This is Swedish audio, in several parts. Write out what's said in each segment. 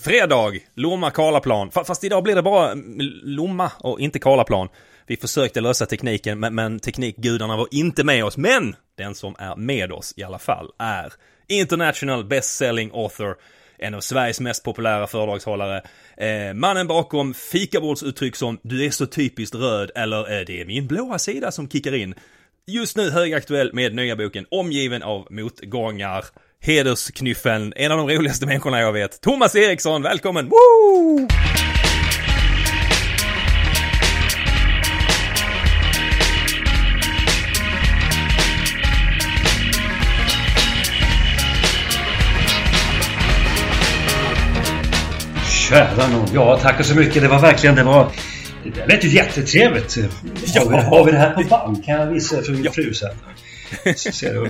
Fredag, Lomma Karlaplan. Fast idag blir det bara mm, Lomma och inte Karlaplan. Vi försökte lösa tekniken men, men teknikgudarna var inte med oss. Men den som är med oss i alla fall är International Best-Selling Author, en av Sveriges mest populära föredragshållare, eh, mannen bakom fikabordsuttryck som “du är så typiskt röd” eller eh, “det är min blåa sida som kickar in”. Just nu högaktuell med nya boken Omgiven av motgångar hedersknyffeln, en av de roligaste människorna jag vet. Thomas Eriksson, välkommen! Woo! Kära nån. Ja, tack så mycket. Det var verkligen, det var... Det lät ju jättetrevligt. Ja. Har, vi, har vi det här på band? Kan jag visa för min ja. fru sen?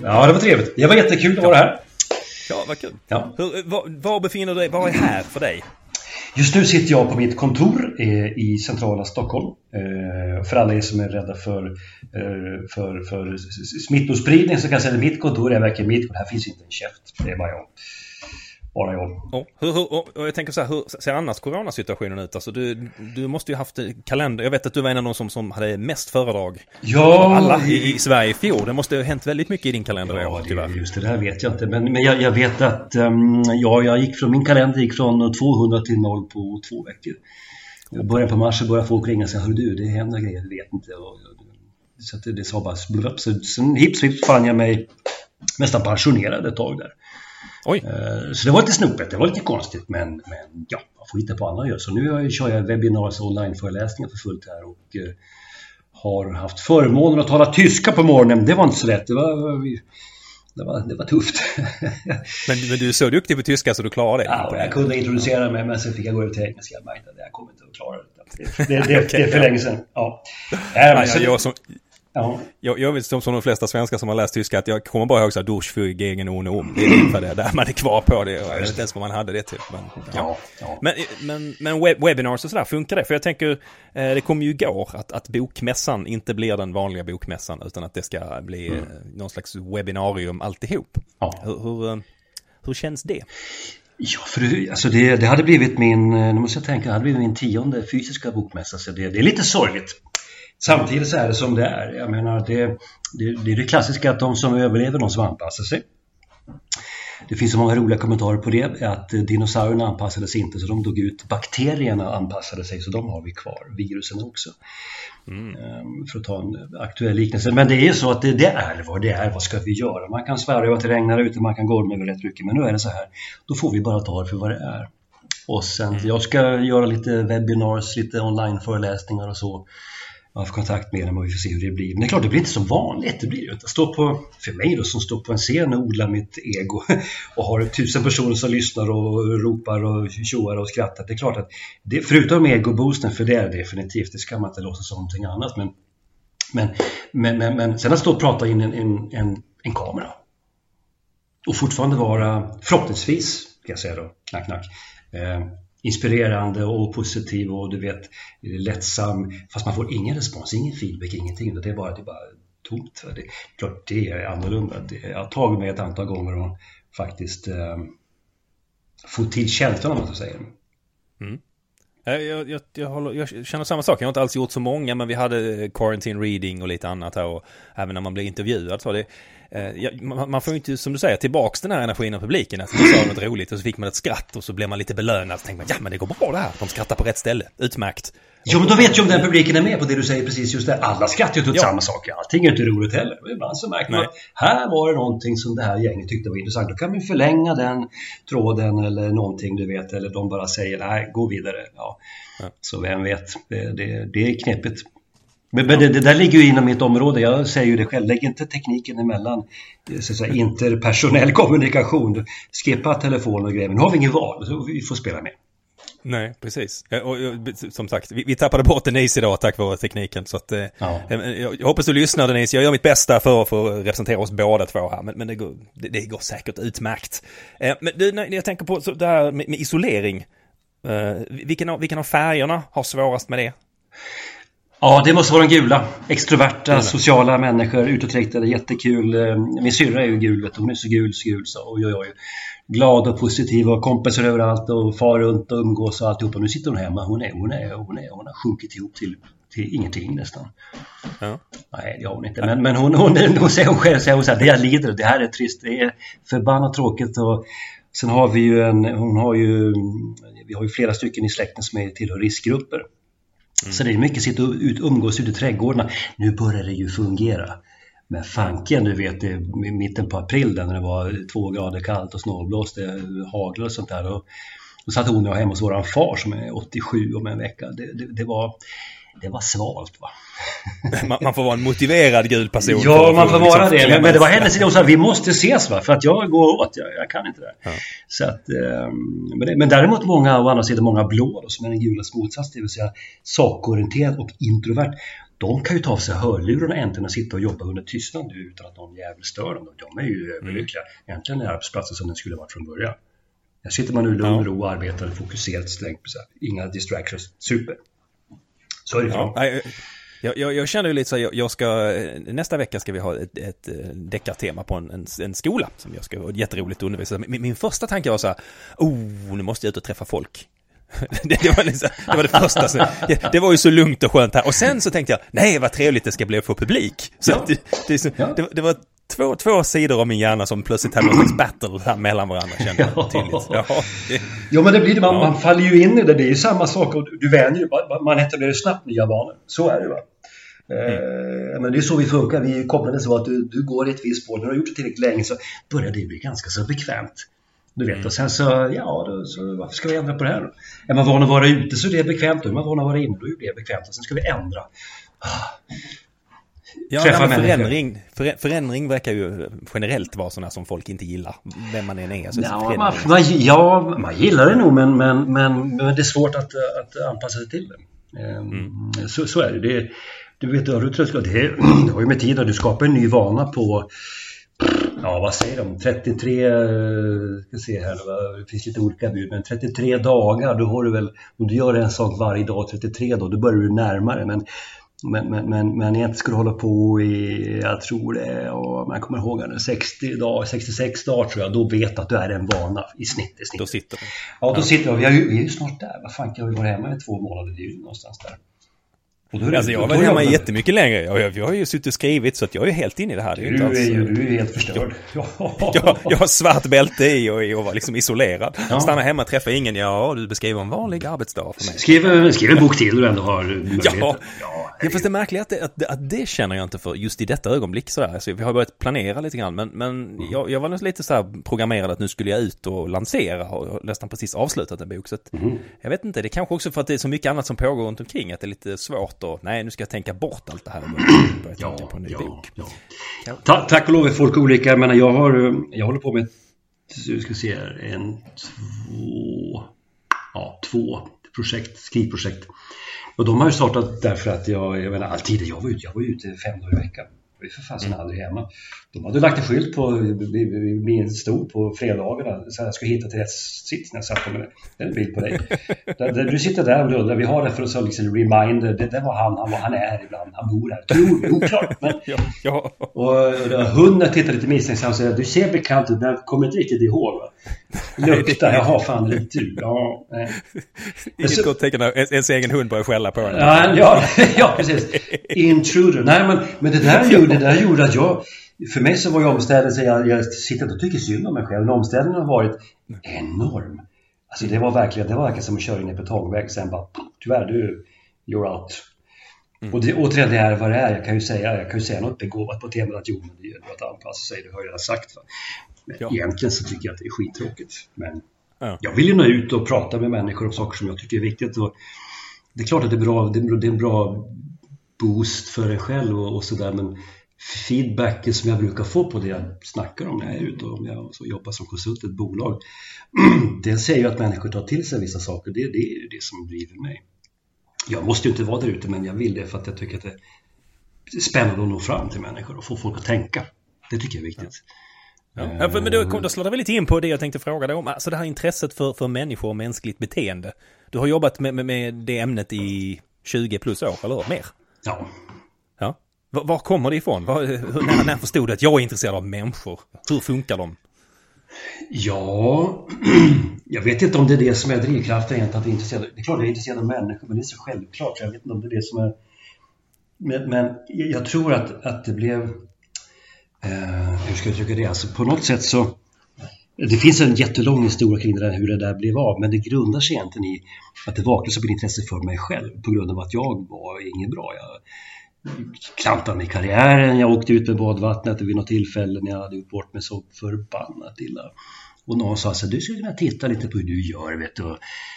Ja, det var trevligt. Det var jättekul att vara här. Ja, vad kul. Ja. Hur, var, var, befinner du dig? Vad är här för dig? Just nu sitter jag på mitt kontor eh, i centrala Stockholm. Eh, för alla er som är rädda för, eh, för, för smittospridning så kan jag säga att mitt kontor är verkligen mitt. Här finns inte en käft. Det är bara jag bara jag. Oh, hur, hur, och jag tänker så här, hur ser annars coronasituationen ut? Alltså du, du måste ju haft kalender. Jag vet att du var en av de som, som hade mest föredrag. Ja! Alla i, i Sverige i fjol. Det måste ha hänt väldigt mycket i din kalender ja, år, tyvärr. Just det där vet jag inte. Men, men jag, jag vet att um, ja, jag gick från, min kalender gick från 200 till 0 på två veckor. I början på mars började folk ringa och säga, hör du, det händer grejer, du vet inte. Och, så att det, det sa bara blubb. Så sen hips hips fann jag mig nästan pensionerad ett tag där. Oj. Eh, så det var lite snopet, det var lite konstigt men, men ja, man får hitta på andra gör. Så nu kör jag webbinars och onlineföreläsningar för fullt här och eh, har haft förmånen att tala tyska på morgonen. Det var inte så lätt, det var, det var, det var tufft. men, men, du är så duktig på tyska så du klarar det? Ja, jag kunde introducera mig men sen fick jag gå över till engelska. Jag märkte att jag kommer inte att klara det. Det, det, okay, det är för ja. länge sedan. Ja. Ja, jag, jag, som, Ja. Jag, jag vet som, som de flesta svenskar som har läst tyska att jag kommer bara ihåg såhär Dusch für gegen ohne um. Det är ungefär det, där man är kvar på det. Jag vet inte ens vad man hade det typ. Men, ja. ja. men, men, men web, webinars och sådär, funkar det? För jag tänker, eh, det kom ju igår att, att bokmässan inte blir den vanliga bokmässan utan att det ska bli mm. eh, någon slags webbinarium alltihop. Ja. Hur, hur, eh, hur känns det? Ja, för alltså det, det hade blivit min, eh, nu måste jag tänka, det hade blivit min tionde fysiska bokmässa så det, det är lite sorgligt. Samtidigt så är det som det är. Jag menar, det, det, det är det klassiska att de som överlever, de som anpassar sig. Det finns så många roliga kommentarer på det, att dinosaurierna anpassade sig inte så de dog ut. Bakterierna anpassade sig så de har vi kvar, virusen också. Mm. Ehm, för att ta en aktuell liknelse. Men det är ju så att det, det, är vad det är, vad ska vi göra? Man kan svära över att det regnar ute, man kan gorma över rätt mycket, men nu är det så här. Då får vi bara ta det för vad det är. Och sen, mm. jag ska göra lite webinars, lite onlineföreläsningar och så man får kontakt med dem och vi får se hur det blir. Men det är klart, det blir inte som vanligt. Det blir ju inte. Stå på, för mig då, som står på en scen och odlar mitt ego och har tusen personer som lyssnar och ropar och tjoar och skrattar. Det är klart att, det, förutom egoboosten, för det är det definitivt, det ska man inte låtsas som någonting annat. Men, men, men, men, men sen att stå och prata in en, en, en, en kamera och fortfarande vara, förhoppningsvis, kan jag säga då, knack knack, eh, inspirerande och positiv och du vet lättsam fast man får ingen respons, ingen feedback, ingenting. Det är bara, det är bara tomt. Det, klart det är annorlunda. Det, jag har tagit mig ett antal gånger och faktiskt eh, få till känslan om man så säger. Mm. Eh, jag, jag, jag, håller, jag, känner samma sak. Jag har inte alls gjort så många men vi hade eh, quarantine reading och lite annat här och även när man blir intervjuad så det man, man, får ju inte, som du säger, tillbaks den här energin av publiken. Att man sa något roligt och så fick man ett skratt och så blev man lite belönad. Så tänkte man, ja men det går bra det här. De skrattar på rätt ställe. Utmärkt. Jo, men då vet ju om den publiken är med på det du säger precis just där. Alla skrattar ju åt ja. samma sak. Allting är inte roligt heller. Och ibland så märker man att här var det någonting som det här gänget tyckte var intressant. Då kan vi förlänga den tråden eller någonting du vet. Eller de bara säger nej, gå vidare. Ja. ja. Så vem vet, det, det, det är knepigt. Men, men det, det, där ligger ju inom mitt område. Jag säger ju det själv. Lägg inte tekniken emellan så att säga, interpersonell kommunikation. Skippa telefon och grejer. Men nu har vi inget val. Vi får spela med. Nej, precis. Och, som sagt, vi, vi tappade bort Denise idag tack vare tekniken. Så att, eh, ja. jag, jag, hoppas du lyssnar Denise. Jag gör mitt bästa för, för att representera oss båda två här. Men, men det, går, det, det, går säkert utmärkt. Eh, men du, när jag tänker på så det här med, med isolering. Eh, vilken, av, vilken av färgerna har svårast med det? Ja, det måste vara de gula. Extroverta, gula. sociala människor, utåtriktade, jättekul. Min syrra är ju gul, vet du. hon är så gul, så gul så oj, oj, oj glad och positiv och kompisar överallt och far runt och umgås och alltihopa. Nu sitter hon hemma. Hon, är, hon, är, hon, är, hon har sjunkit ihop till, till ingenting nästan. Ja. Nej, det har hon inte. Men, men hon, hon, hon, hon säger hon själv, säger hon så här, det jag lider, det här är trist, det är förbannat tråkigt. Och sen har vi ju en, hon har ju, vi har ju flera stycken i släkten som är tillhör riskgrupper. Mm. Så det är mycket sitta och ut, umgås ute i trädgårdarna. Nu börjar det ju fungera. Men fanken, du vet i mitten på april där när det var två grader kallt och snålblåste, haglade och sånt där. Då, då satt hon och jag hemma hos våran far som är 87 om en vecka. Det, det, det var, det var svalt va. Man, man, får vara en motiverad gud person. Ja, man får liksom vara det. Men, men, det var hennes idé. Hon sa vi måste ses va, för att jag går åt. Jag, jag kan inte det. Ja. Så att, um, men, det, men däremot många, å andra sidan många blå då, som är den gulas motsats, det vill säga sakorienterad och introvert de kan ju ta av sig hörlurarna äntligen och sitta och jobba under tystnad nu utan att någon jävel stör dem. De är ju överlyckliga. Mm. Egentligen är arbetsplatsen som den skulle varit från början. Här sitter man nu i lugn och ro och arbetar fokuserat strängt. Inga distractions. Super. Ja, jag, jag, jag, känner ju lite så här, jag ska, nästa vecka ska vi ha ett, ett eh, deckartema på en, en, en, skola som jag ska, jätteroligt undervisa. Min, min första tanke var så här, oh, nu måste jag ut och träffa folk. det, det, var liksom, det var det första. Så, det var ju så lugnt och skönt här. Och sen så tänkte jag, nej vad trevligt det ska bli att få publik. Så ja. det, det, det, var två, två sidor av min hjärna som plötsligt hade någon slags battle här mellan varandra kände jag tydligt. Ja, det, jo men det blir det, man, man, faller ju in i det. Det är ju samma sak och du vänjer ju, man etablerar snabbt nya vanor. Så är det va. Mm. Eh, men det är så vi funkar, vi är kopplade så att du, du går i ett visst spår, när du har gjort det tillräckligt länge så börjar det bli ganska så bekvämt. Du vet, och sen så, ja, då, så varför ska vi ändra på det här då? Är man van att vara ute så är det bekvämt, är man van att vara inne då är det bekvämt och sen ska vi ändra. Ja, nej, förändring, för, förändring verkar ju generellt vara sådana som folk inte gillar. Vem man än är. Alltså ja, man, man, ja, man gillar det nog men, men, men, men det är svårt att, att anpassa sig till det. Ehm, mm. Så, så är det. det. Du vet, du, det, det har ju med tiden, du skapar en ny vana på ja vad säger de, 33, eh, ska se här, det finns lite olika bud, men 33 dagar, då har du väl, om du gör en sak varje dag 33 dagar, då börjar du närmare. Men, men, men, men, men skulle hålla på i, jag tror det, och man kommer ihåg det, 60 dagar, 66 dagar tror jag, då vet att du är en vana i snitt. I snitt. Då sitter du. Ja, då ja. sitter vi. Vi är ju snart där. Vad fan, kan vi vara hemma i två månader? Det är ju någonstans där. Det, alltså jag har varit hemma jättemycket längre. Jag, jag har ju suttit och skrivit så att jag är helt inne i det här. Det är du, alls, är ju, du är helt förstörd. Jag, jag, jag har svart bälte i och, och var liksom isolerad. Ja. Stanna hemma, träffa ingen. Ja, du beskriver en vanlig arbetsdag för mig. Skriv, skriv en bok till du ändå har möjlighet. Ja, ja fast det märkliga är att det, att, att det känner jag inte för just i detta ögonblick sådär. Alltså, vi har börjat planera lite grann. Men, men mm. jag, jag var nog lite så här programmerad att nu skulle jag ut och lansera och nästan precis avslutat en bok. Så att, mm. Jag vet inte, det är kanske också för att det är så mycket annat som pågår runt omkring. Att det är lite svårt att, nej nu ska jag tänka bort allt det här och börja ja, tänka på en ny ja, bok. Ja. Ta tack och lov är folk olika. Jag, menar, jag, har, jag håller på med du ska se här, en, två, ja, två projekt, skrivprojekt. Och de har ju startat därför att jag, jag menar alltid, jag var ute, jag var ute fem dagar i veckan. Jag var för fasen mm. aldrig hemma. De hade lagt en skylt på min stol på fredagarna så jag skulle hitta till rätt sits när jag satt med det. är en bild på dig. där, där, du sitter där och undrar, vi har det för att liksom reminder. Det, det var han, han, var, han är ibland, han bor här. Tror vi, oklart. Men, ja, ja. Och, och hunden tittar lite misstänksam och säger, du ser bekant ut men jag kommer inte riktigt ihåg. Va? Lukta, jaha fan det är du. Ja, Inget gott tecken när ens egen hund börjar skälla på en. Ja, ja, ja, precis. Intruder. Nej, men, men det, där gjorde, det där gjorde att jag... För mig så var ju omställningen, jag, jag sitter inte och tycker synd om mig själv, men omställningen har varit enorm. Alltså det var verkligen, det var verkligen som att köra in i en betongvägg, sen bara tyvärr du, you're out. Mm. Och det, återigen, det är vad det är. Jag kan ju säga, jag kan ju säga något begåvat på temat att jo, men det gäller att anpassa sig, det har jag redan sagt. Va? Men ja. egentligen så tycker jag att det är skittråkigt. Men ja. jag vill ju nå ut och prata med människor om saker som jag tycker är viktigt. Och det är klart att det är, bra, det är en bra boost för en själv och, och sådär, men feedbacken som jag brukar få på det jag snackar om när jag är ute och om jag jobbar som konsult i ett bolag. det säger ju att människor tar till sig vissa saker. Det, det är ju det som driver mig. Jag måste ju inte vara där ute men jag vill det för att jag tycker att det är spännande att nå fram till människor och få folk att tänka. Det tycker jag är viktigt. Ja. Ja, men då, då slår det väl lite in på det jag tänkte fråga dig om. Alltså det här intresset för, för människor och mänskligt beteende. Du har jobbat med, med, med det ämnet i 20 plus år, eller? Mer? Ja. Var, var kommer det ifrån? Var, när, när förstod du att jag är intresserad av människor? Hur funkar de? Ja, jag vet inte om det är det som är drivkraften egentligen. Att jag är intresserad. Det är klart jag är intresserad av människor, men det är så självklart. Jag vet inte om det är det som är... Men, men jag tror att, att det blev... Eh, hur ska jag uttrycka det? Alltså på något sätt så... Det finns en jättelång historia kring det där, hur det där blev av, men det grundar sig egentligen i att det vaknade som ett intresse för mig själv på grund av att jag var inget bra. Jag, klantade med karriären, jag åkte ut med badvattnet vid något tillfälle när jag hade gjort bort mig så förbannat illa. Och någon sa så du skulle kunna titta lite på hur du gör, vet du.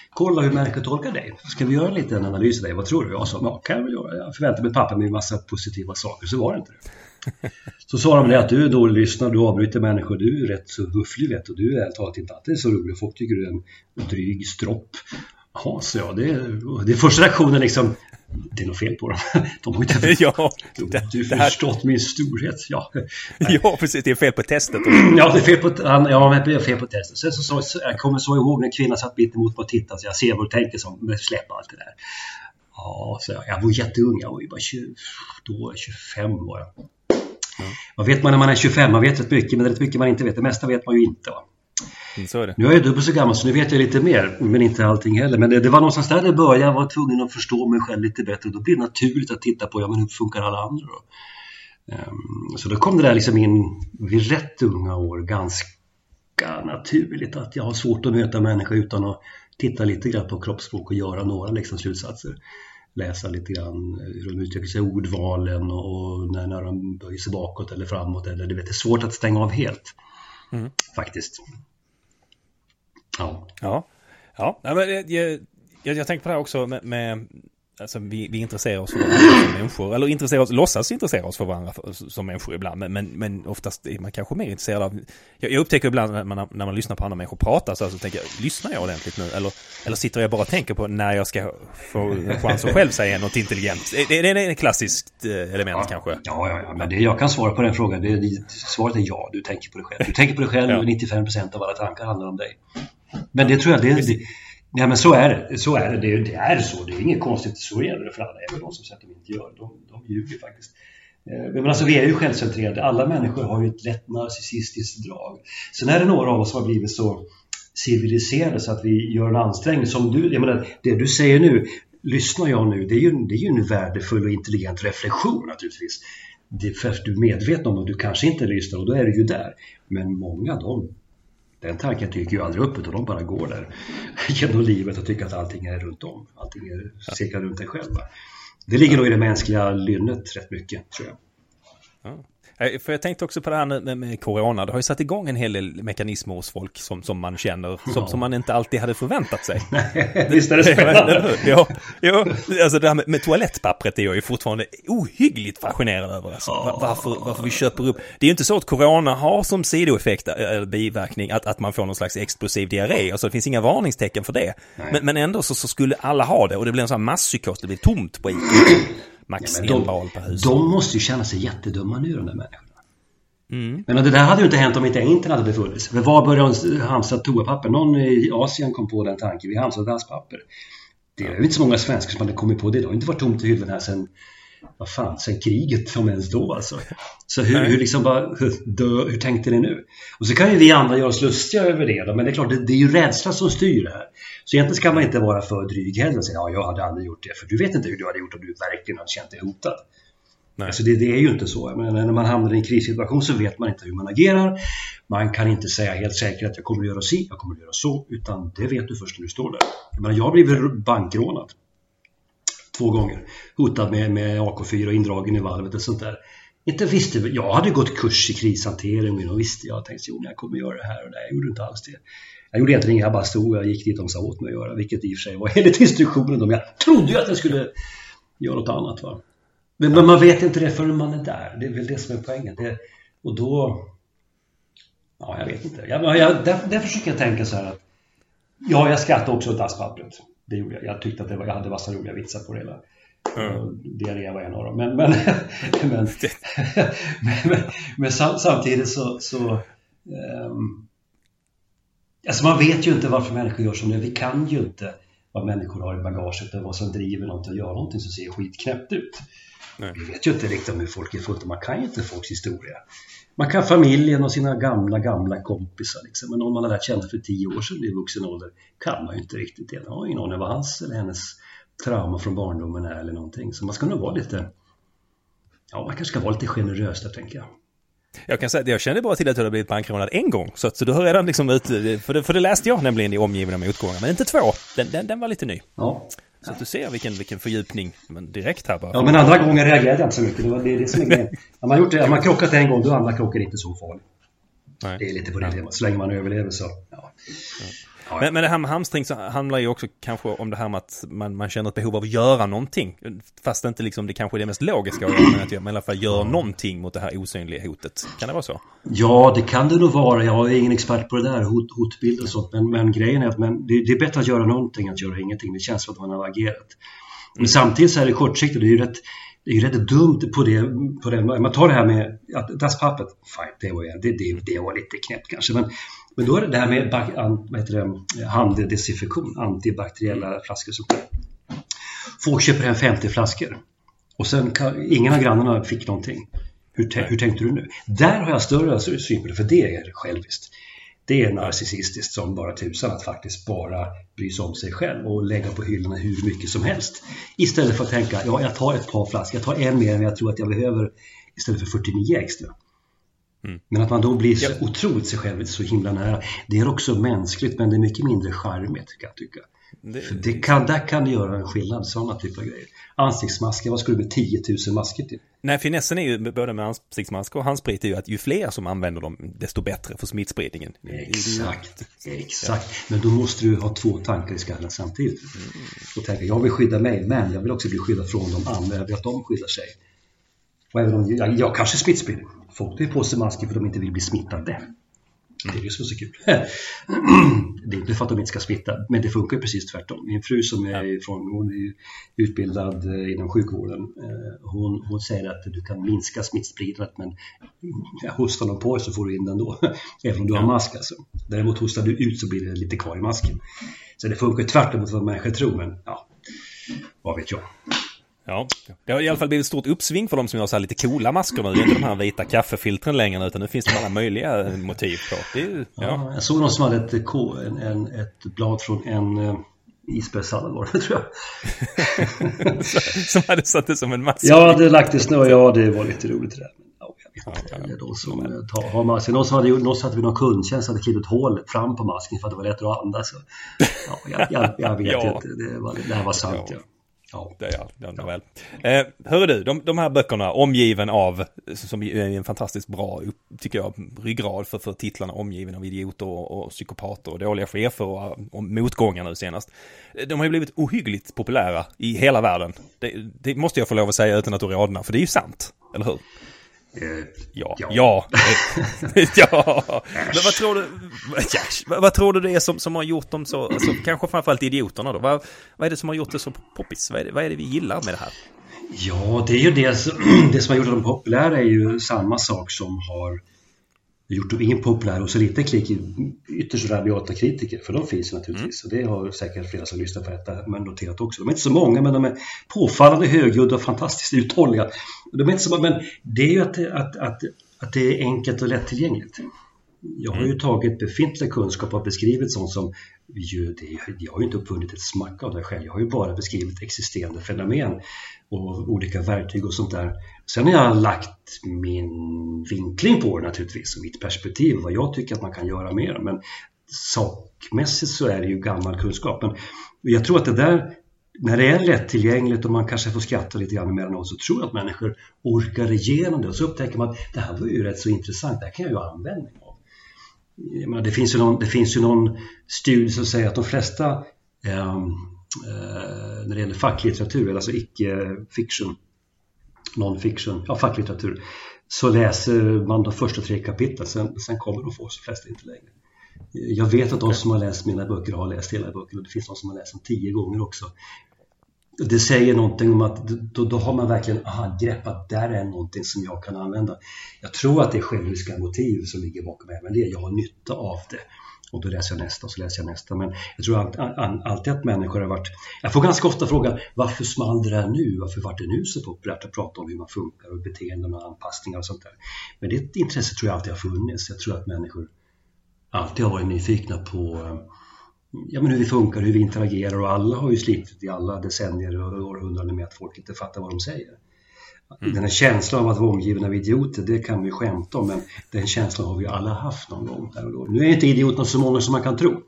Kolla hur människor tolkar dig. Ska vi göra en liten analys av dig? Vad tror du? Jag sa, ja, kan jag väl göra. Jag förväntade mig papper med en massa positiva saker, så var det inte det. Så sa de det att du är dålig lyssnare, du avbryter människor, du är rätt så hufflig vet du. Du är talat inte alltid så rolig. Folk tycker du är en dryg stropp. Ja, så ja, det, det är första reaktionen liksom det är något fel på dem. De har inte ja, det, du här... förstått min storhet. Ja. ja, precis. Det är fel på testet. ja, det är fel på, ja, det är fel på testet. Sen så, så, så, jag kommer så ihåg när kvinnan satt mitt emot mig och tittade. Så jag ser vad du tänker, som släpp allt det där. Ja, så jag, jag var jätteung. Jag var ju bara 20, då, 25 var jag. Ja. Vad vet man när man är 25? Man vet rätt mycket, men rätt mycket man inte vet. Det mesta vet man ju inte. Va? Mm, det. Nu är jag dubbelt så gammal så nu vet jag lite mer, men inte allting heller. Men det, det var någonstans där det började. Jag var tvungen att förstå mig själv lite bättre. Då blir det naturligt att titta på, ja men hur funkar alla andra då? Um, så då kom det där liksom in vid rätt unga år ganska naturligt att jag har svårt att möta människor utan att titta lite grann på kroppsspråk och göra några liksom slutsatser. Läsa lite grann hur de uttrycker sig, ordvalen och när, när de böjer sig bakåt eller framåt. Eller, du vet, det är svårt att stänga av helt. Mm. Faktiskt. Ja. Ja. Ja, men jag, jag, jag tänkte på det här också med, med Alltså vi, vi intresserar oss för varandra som människor, eller intresserar oss, låtsas intressera oss för varandra för, som människor ibland, men, men, men oftast är man kanske mer intresserad av... Jag, jag upptäcker ibland när man, när man lyssnar på andra människor prata så, så tänker jag, lyssnar jag ordentligt nu? Eller, eller sitter jag bara och tänker på när jag ska få en chans att själv säga något intelligent? Det, det, det är ett klassiskt eh, element ja, kanske? Ja, ja, ja, men det, jag kan svara på den frågan. Det, det, svaret är ja, du tänker på dig själv. Du tänker på dig själv ja. och 95% av alla tankar handlar om dig. Men det tror jag, det, det, Ja men så är det. Så är det. Det, det är så. Det är inget konstigt. Så gäller det för alla. Även de som säger att de inte gör det. De, de ljuger faktiskt. Eh, men alltså vi är ju självcentrerade. Alla människor har ju ett lätt narcissistiskt drag. Sen är det några av oss som har blivit så civiliserade så att vi gör en ansträngning. Som du, jag menar, det du säger nu, lyssnar jag nu, det är ju, det är ju en värdefull och intelligent reflektion naturligtvis. Det är för att du är medveten om att du kanske inte lyssnar och då är du ju där. Men många de den tanken dyker ju aldrig upp utan de bara går där genom livet och tycker att allting är runt om. Allting är cirklar runt dig själv. Det ligger nog i det mänskliga lynnet rätt mycket tror jag. Ja. Eh, för jag tänkte också på det här med, med corona. Det har ju satt igång en hel del mekanismer hos folk som, som man känner, som, ja. som man inte alltid hade förväntat sig. Visst är det spännande? ja, ja, alltså det här med, med toalettpappret är jag ju fortfarande ohyggligt fascinerad över. Alltså. Ja. Varför, varför vi köper upp. Det är ju inte så att corona har som sidoeffekt, eh, eller biverkning, att, att man får någon slags explosiv diarré. Alltså det finns inga varningstecken för det. Men, men ändå så, så, skulle alla ha det och det blir en sån här masspsykos, det blir tomt på Ica. Max ja, en bal per hus. De måste ju känna sig jättedumma nu de där människorna. Mm. Men det där hade ju inte hänt om inte internet hade befunnits. För var började de hamstra toapapper? Någon i Asien kom på den tanken. Vi hamstrar dasspapper. Det är ju inte så många svenskar som hade kommit på det. Det har inte varit tomt i hyllan här sedan vad fan, sen kriget om ens då alltså. Så hur, hur liksom bara, hur, hur tänkte ni nu? Och så kan ju vi andra göra oss lustiga över det då, men det är klart, det, det är ju rädsla som styr det här. Så egentligen ska man inte vara för dryg heller och säga ja, jag hade aldrig gjort det, för du vet inte hur du hade gjort om du verkligen hade känt dig hotad. Nej. Alltså det, det, är ju inte så. Men när man hamnar i en krissituation så vet man inte hur man agerar. Man kan inte säga helt säkert att jag kommer att göra si, jag kommer att göra så, utan det vet du först när du står där. Jag, jag har blivit bankrånad två gånger. Hotad med, med AK4 och indragen i valvet och sånt där. Inte visste, jag hade gått kurs i krishantering och visste jag tänkte jo, jag kommer göra det här och det. Jag gjorde inte alls det. Jag gjorde egentligen inget, jag bara stod och gick dit de sa åt mig att göra, vilket i och för sig var enligt instruktionen. De, jag trodde ju att jag skulle göra något annat. Va? Men, men, man vet inte det förrän man är där. Det är väl det som är poängen. Det, och då... Ja, jag vet inte. Jag, jag, där, där försöker jag tänka så här att... Ja, jag skrattade också åt dasspappret. Det gjorde jag. Jag tyckte att det var, jag hade massa roliga vitsar på det hela. Mm. Diarré var en av dem. Men, men, men, men, men, samtidigt så... så um, alltså man vet ju inte varför människor gör som det. Vi kan ju inte vad människor har i bagaget och vad som driver något att göra någonting som ser skitknäppt ut. Nej. Vi vet ju inte riktigt om hur folk är fullt man kan ju inte folks historia. Man kan familjen och sina gamla, gamla kompisar liksom. Men om man har lärt känna för tio år sedan i vuxen ålder kan man ju inte riktigt det. Man har ingen aning vad hans eller hennes trauma från barndomen är eller någonting. Så man ska nog vara lite, ja man kanske ska vara lite generös där tänker jag. Jag kan säga att jag kände bara till att du hade blivit bankrånad en gång. Så, att, så du har redan liksom ut, för det, för det läste jag nämligen i omgivna motgångar, men inte två. Den, den, den var lite ny. Ja. Så att du ser vilken, vilken fördjupning men direkt här bara. Ja, men andra gången reagerade jag inte så mycket. Det, var, det är det som är grejen. Har man, gjort det, man krockat en gång, då är andra krockar inte så farligt. Nej. Det är lite på det temat. Så länge man överlever så, ja. Ja. Men, men det här med hamstring så handlar ju också kanske om det här med att man, man känner ett behov av att göra någonting. Fast inte liksom det kanske är det mest logiska att göra, men att man i alla fall gör någonting mot det här osynliga hotet. Kan det vara så? Ja, det kan det nog vara. Jag är ingen expert på det där, hot, hotbild och sånt. Men, men grejen är att men det, det, är bättre att göra någonting än att göra ingenting. Det känns som att man har agerat. Men mm. samtidigt så är det kortsiktigt. Det är ju rätt, det är ju rätt dumt på det, på det. Man tar det här med att dasspappret, fine, det var, det, det, det var lite knäppt kanske. Men men då är det det här med det, handdesinfektion, antibakteriella flaskor. Så folk köper hem 50 flaskor och sen kan, ingen av grannarna fick någonting. Hur, hur tänkte du nu? Där har jag större alltså synpunkter, för det är själviskt. Det är narcissistiskt som bara tusan att faktiskt bara bry sig om sig själv och lägga på hyllorna hur mycket som helst. Istället för att tänka, ja jag tar ett par flaskor, jag tar en mer än jag tror att jag behöver istället för 49 extra. Mm. Men att man då blir så ja. otroligt sig själv så himla nära. Det är också mänskligt men det är mycket mindre charmigt kan jag tycka. Det, För det kan, där kan det göra en skillnad, sådana typer av grejer. Ansiktsmasker, vad skulle du med 10 000 masker till? Nej, finessen är ju både med ansiktsmasker och handsprit är ju att ju fler som använder dem, desto bättre för smittspridningen. Exakt, exakt. Men då måste du ha två tankar i skallen samtidigt. Mm. Och tänka, jag vill skydda mig, men jag vill också bli skyddad från de andra. Jag vill att de skyddar sig. Och även om jag, jag kanske smittsprider. Folk tar på sig masker för att de inte vill bli smittade. Det är ju så, så kul. Det är inte för att de inte ska smitta, men det funkar precis tvärtom. Min fru som är från, hon är utbildad eh, inom sjukvården. Eh, hon, hon säger att du kan minska smittspridandet men hostar de på så får du in den då. Även om du har mask alltså. Däremot hostar du ut så blir det lite kvar i masken. Så det funkar tvärtom mot vad människor tror, men ja, vad vet jag. Ja, det har i alla fall blivit ett stort uppsving för de som gör så här lite coola masker nu. Det är inte de här vita kaffefiltren längre utan nu finns det alla möjliga motiv på. Det är, ja. ja. jag såg någon som hade ett, en, en, ett blad från en uh, isbergssallad var det tror jag. som hade satt det som en mask? Ja, det lagt i snö. Ja, det var lite roligt det där. Ja. De som tar, har masken. Någon som hade, någon som hade vid någon kundtjänst hade klippt ett hål fram på masken för att det var lättare att andas. Ja, jag, jag, jag vet inte. Det, var, det här var sant ja. Ja, det är jag, ja. väl. Eh, hörru du, de, de här böckerna omgiven av, som är en fantastiskt bra, tycker jag, ryggrad för, för titlarna omgiven av idioter och, och psykopater och dåliga chefer och, och motgångar nu senast. Eh, de har ju blivit ohyggligt populära i hela världen. Det, det måste jag få lov att säga utan att du rodnar, för det är ju sant, eller hur? Ja. Ja. Ja. ja. Men vad tror du, vad, vad tror du det är som, som har gjort dem så, alltså, kanske framförallt idioterna då? Vad, vad är det som har gjort det så poppis? Vad är det, vad är det vi gillar med det här? Ja, det är ju det, det som har gjort dem populära är ju samma sak som har gjort dem impopulära och så lite klick ytterst rabiata kritiker, för de finns naturligtvis. Mm. Och det har säkert flera som lyssnar på detta men noterat också. De är inte så många, men de är påfallande högljudda och fantastiskt uthålliga. De är inte så, men det är ju att, att, att, att det är enkelt och lättillgängligt. Jag har ju mm. tagit befintlig kunskap och beskrivit sånt som ju, det, jag har ju inte uppfunnit ett smack av det själv. Jag har ju bara beskrivit existerande fenomen och olika verktyg och sånt där. Sen har jag lagt min vinkling på det naturligtvis och mitt perspektiv, vad jag tycker att man kan göra mer. Men sakmässigt så är det ju gammal kunskap. Men jag tror att det där, när det är lättillgängligt och man kanske får skratta lite grann emellanåt så tror jag att människor orkar igenom det och så upptäcker man att det här var ju rätt så intressant, det här kan jag ju använda. Menar, det, finns ju någon, det finns ju någon studie som säger att de flesta eh, när det gäller facklitteratur, alltså icke-fiction, non-fiction, ja facklitteratur, så läser man de första tre kapitlen, sen, sen kommer de få de flesta inte längre. Jag vet att de som har läst mina böcker har läst hela böcker och det finns de som har läst dem tio gånger också. Det säger någonting om att då, då har man verkligen aha, grepp att där är någonting som jag kan använda. Jag tror att det är själviska motiv som ligger bakom även det. Jag har nytta av det och då läser jag nästa och så läser jag nästa. Men jag tror alltid att människor har varit... Jag får ganska ofta frågan varför small det där nu? Varför vart det nu så populärt att prata om hur man funkar och beteenden och anpassningar och sånt där? Men det intresset tror jag alltid har funnits. Jag tror att människor alltid har varit nyfikna på eh, ja, men hur vi funkar, hur vi interagerar och alla har ju slitit i alla decennier och århundraden med att folk inte fattar vad de säger. Mm. Den här känslan av att vara omgiven av idioter, det kan vi skämta om, men den känslan har vi alla haft någon gång. Här och då. Nu är inte idioterna så många som man kan tro.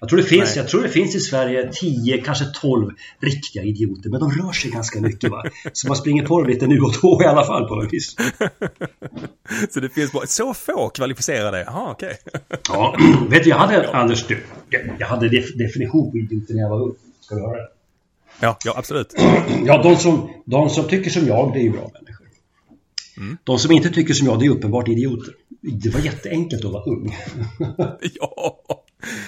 Jag tror, det finns, jag tror det finns i Sverige 10, kanske 12 riktiga idioter, men de rör sig ganska mycket. Va? Så man springer på dem lite nu och då i alla fall på något vis. så det finns bara så få kvalificerade? Jaha, okej. Okay. ja, vet du, jag hade, Anders, du, jag hade definition på idioter när jag var ung. Ska du höra det? Ja, ja absolut. Ja, de som, de som tycker som jag, det är ju bra människor. Mm. De som inte tycker som jag, det är uppenbart idioter. Det var jätteenkelt att vara ung. ja,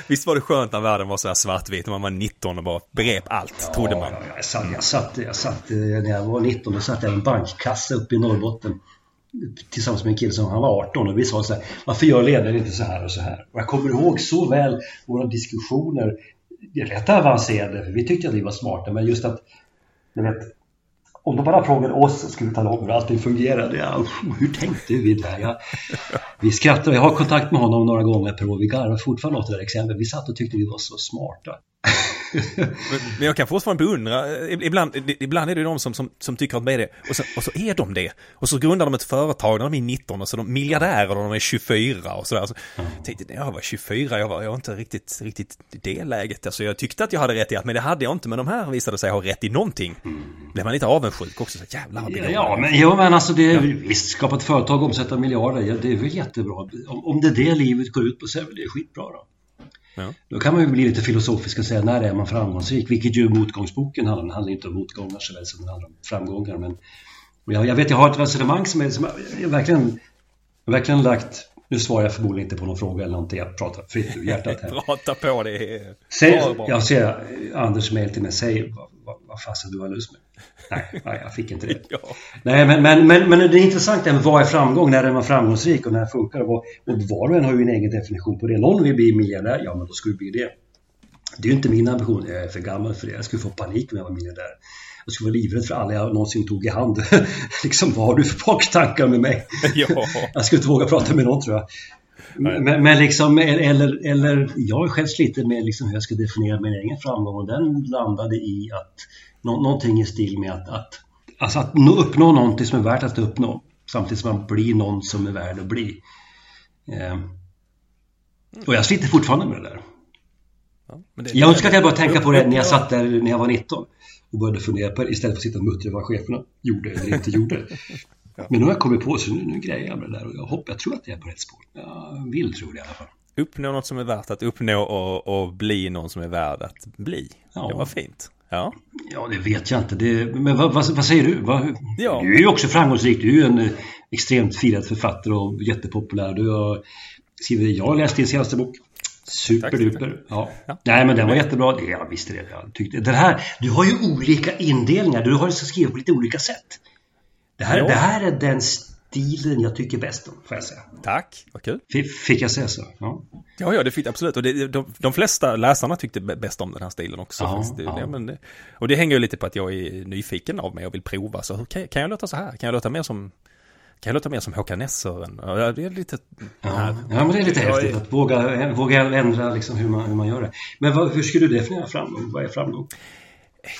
visst var det skönt när världen var så här svartvit när man var 19 och bara begrep allt, ja, trodde man. Ja, jag, satt, jag, satt, jag satt, eh, när jag var 19, då satt jag i en bankkassa uppe i Norrbotten tillsammans med en kille som han var 18 och vi sa så här, varför gör ledaren inte så här och så här? Och jag kommer ihåg så väl våra diskussioner det är rätt avancerade, för vi tyckte att vi var smarta, men just att, ni vet, om de bara frågade oss skulle vi tala om hur allting fungerade. Ja, hur tänkte vi där? Ja, vi skrattade. jag har kontakt med honom några gånger per år, vi garvar fortfarande åt det där exemplet. Vi satt och tyckte vi var så smarta men, jag kan fortfarande beundra, ibland, ibland är det de som, som, som tycker att de är det och så, och så är de det. Och så grundar de ett företag när de är 19 och så är de miljardärer när de är 24 och sådär. Så, mm. tänkte, när jag var 24, jag var, jag var inte riktigt, riktigt i det läget. Alltså jag tyckte att jag hade rätt i att, men det hade jag inte. Men de här visade sig ha rätt i någonting. Mm. Blev man lite avundsjuk också, så jävlar vad ja, ja, men, jo, men alltså det är ja. visst, skapa ett företag, omsätta miljarder, ja, det är väl jättebra. Om, om det är det livet går ut på så är det skitbra då. Ja. Då kan man ju bli lite filosofisk och säga när är man framgångsrik? Vilket ju motgångsboken handlar om. Den handlar inte om motgångar så väl som den handlar om framgångar. Men jag, jag vet, jag har ett resonemang som, är, som jag, verkligen, jag verkligen lagt nu svarar jag förmodligen inte på någon fråga eller någonting. Jag pratar fritt ur hjärtat här. Prata på det. Säg, jag ser Anders mejl till mig. Säg vad, vad, fasen du har lust med. Nej, nej, jag fick inte det. ja. Nej, men, men, men, men det är intressant det vad är framgång? När är man framgångsrik och när funkar det? Och var och en har ju en egen definition på det. Någon vill bli miljardär, ja men då skulle det bli det. Det är ju inte min ambition, jag är för gammal för det. Jag skulle få panik om jag var miljardär. Jag skulle vara livrädd för alla jag någonsin tog i hand. liksom, vad har du för baktankar med mig? ja. jag skulle inte våga prata med någon tror jag. Men, men, liksom, eller, eller jag har själv slitit med liksom hur jag ska definiera min egen framgång och den landade i att nå, någonting i stil med att, att, alltså att nå, uppnå någonting som är värt att uppnå samtidigt som man blir någon som är värd att bli. Eh, och jag sliter fortfarande med det där. Ja, det, jag önskar att jag bara tänka på det när jag satt där när jag var 19 och började fundera på det istället för att sitta och muttra vad cheferna gjorde eller inte gjorde. Ja. Men nu har jag kommit på så nu, nu grejer jag med det där och jag hoppas, jag tror att jag är på rätt spår. Jag vill tro det i alla fall. Uppnå något som är värt att uppnå och, och bli någon som är värd att bli. Ja. Det var fint. Ja. Ja, det vet jag inte. Det, men vad, vad, vad säger du? Vad, ja. Du är ju också framgångsrik. Du är ju en eh, extremt firad författare och jättepopulär. Du har skrivit, jag har läst din senaste bok. Superduper. Ja. ja. Nej, men den var jättebra. Det, jag visste det. Jag tyckte, den här, du har ju olika indelningar. Du har skrivit på lite olika sätt. Det här, det här är den stilen jag tycker bäst om, får jag säga. Tack, vad kul. Fick jag säga så? Ja, ja, ja det fick absolut. Och det, de, de flesta läsarna tyckte bäst om den här stilen också. Ja, det, ja. Men och det hänger ju lite på att jag är nyfiken av mig och vill prova. Så kan, kan jag låta så här? Kan jag låta mer som kan jag låta mer som Håkan Nesser? Ja, det är lite... Ja, ja, men det är lite Jag häftigt att våga, våga ändra liksom hur, man, hur man gör det. Men vad, hur skulle du definiera framgång? Vad är framgång?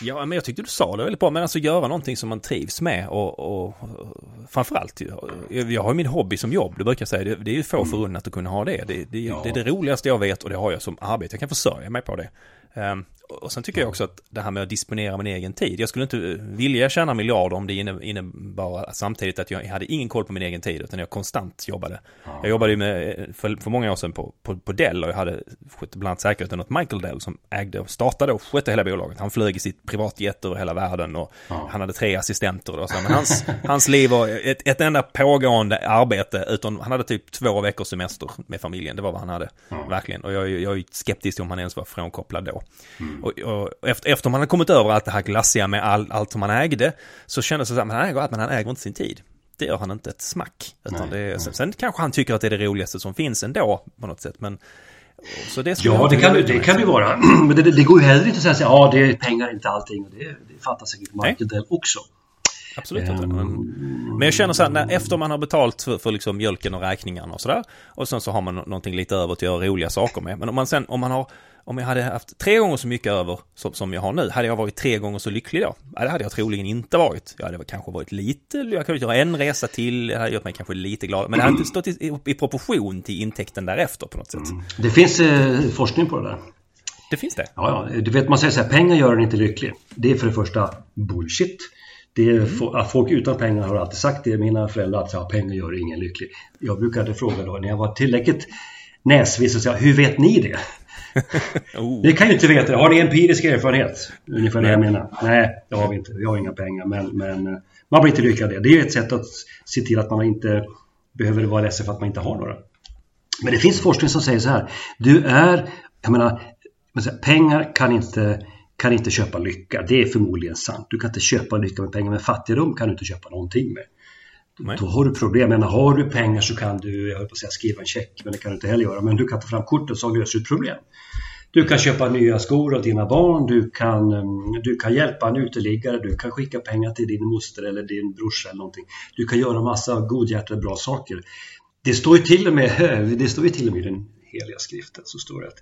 Ja, men jag tyckte du sa det väldigt bra. Men alltså göra någonting som man trivs med och, och framförallt, jag, har ju min hobby som jobb. Det brukar säga, det, det är ju få förunnat att kunna ha det. Det, det, Ja. det är det roligaste jag vet och det har jag som arbete. Jag kan försörja mig på det. Ehm, och sen tycker jag också att det här med att disponera min egen tid. Jag skulle inte vilja tjäna miljarder om det inne- innebar samtidigt att jag hade ingen koll på min egen tid utan jag konstant jobbade. Jag jobbade ju med, för, för många år sedan på, på, på Dell och jag hade skött bland annat säkerheten åt Michael Dell som ägde och startade och skötte hela bolaget. Han flög i sitt privatjet över hela världen och han hade tre assistenter och så. Men hans, hans liv var ett, ett enda pågående arbete utan han hade typ två veckors semester med familjen. Det var vad han hade. Verkligen. Och jag, är- jag är skeptisk om han ens var frånkopplad då. Och, och efter, efter man hade kommit över allt det här glassiga med all, allt som han ägde så kändes det så men han äger allt men han äger inte sin tid. Det gör han inte ett smack. Utan det är, sen, sen kanske han tycker att det är det roligaste som finns ändå på något sätt. Men, så det Ja, det kan, det kan det vara. Men det, det går ju heller inte att säga här, ja, det är pengar inte allting. Och det, det fattar säkert Nej. Michael Dell också. Absolut inte. Ehm, Men, men jag känner så här, när, efter man har betalt för, för liksom mjölken och räkningarna och sådär. Och sen så har man nå- någonting lite över till att göra roliga saker med. Men om man sen, om man har, om jag hade haft tre gånger så mycket över som, som jag har nu, hade jag varit tre gånger så lycklig då? Ja, det hade jag troligen inte varit. Jag hade kanske varit lite, jag kunde göra en resa till, det hade gjort mig kanske lite glad. Men det hade inte stått i, i proportion till intäkten därefter på något sätt. Det finns eh, forskning på det där. Det finns det. Ja, ja, du vet man säger så här, pengar gör en inte lycklig. Det är för det första bullshit. Det är, att folk utan pengar har alltid sagt det. Mina föräldrar att ja, pengar gör ingen lycklig. Jag brukade fråga då när jag var tillräckligt näsvis och säga, hur vet ni det? Oh. Det kan ju inte veta. Har ni empirisk erfarenhet? Ungefär det jag menar. Nej, det har vi inte. Vi har inga pengar. Men, men eh, man blir inte lycklig av det. Det är ett sätt att se till att man inte behöver vara ledsen för att man inte har några. Men det finns forskning som säger så här. Du är, jag menar, pengar kan inte, kan inte köpa lycka. Det är förmodligen sant. Du kan inte köpa lycka med pengar. Men fattigdom kan du inte köpa någonting med. Nej. Då har du problem. Men har du pengar så kan du, jag höll på att säga skriva en check, men det kan du inte heller göra. Men du kan ta fram kortet så löser du ett problem. Du kan köpa nya skor åt dina barn, du kan, mm, du kan hjälpa en uteliggare, du kan skicka pengar till din moster eller din brorsa eller någonting. Du kan göra massa godhjärtade bra saker. Det står ju till och med, det står ju till och med i den heliga skriften så står det att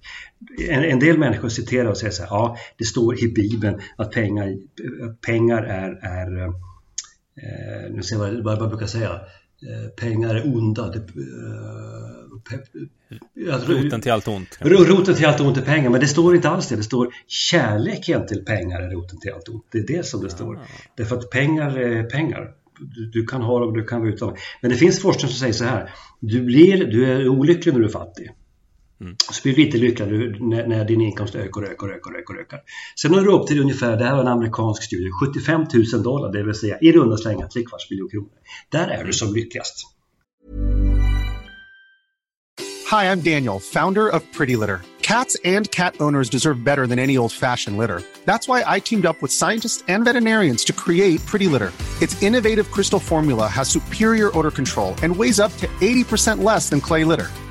en, en del människor citerar och säger så här, ja det står i Bibeln att pengar, att pengar är, är eh, nu ser jag vad, jag brukar säga, eh, pengar är onda. Det, eh, tror- Roten till allt ont. Ro- Roten till allt ont är pengar, men det står inte alls det. Det står kärleken till pengar är roten till allt ont. Det är det som det står. Därför att pengar är pengar. Du, du kan ha dem, du kan vara utan. Men det finns forskning som säger så här. Du, blir, du är olycklig när du är fattig. Så blir du lite lyckligare när, när din inkomst ökar och ökar och ökar ökar. ökar. Sen når du upp till ungefär, det här var en amerikansk studie, 75 000 dollar, det vill säga i runda slängar tre kvarts miljon kronor. Där är du som lyckligast. Hi, I'm Daniel, founder of Pretty Litter. Cats and cat owners deserve better than any old fashioned litter. That's why I teamed up with scientists and veterinarians to create Pretty Litter. Its innovative crystal formula has superior odor control and weighs up to 80% less than clay litter.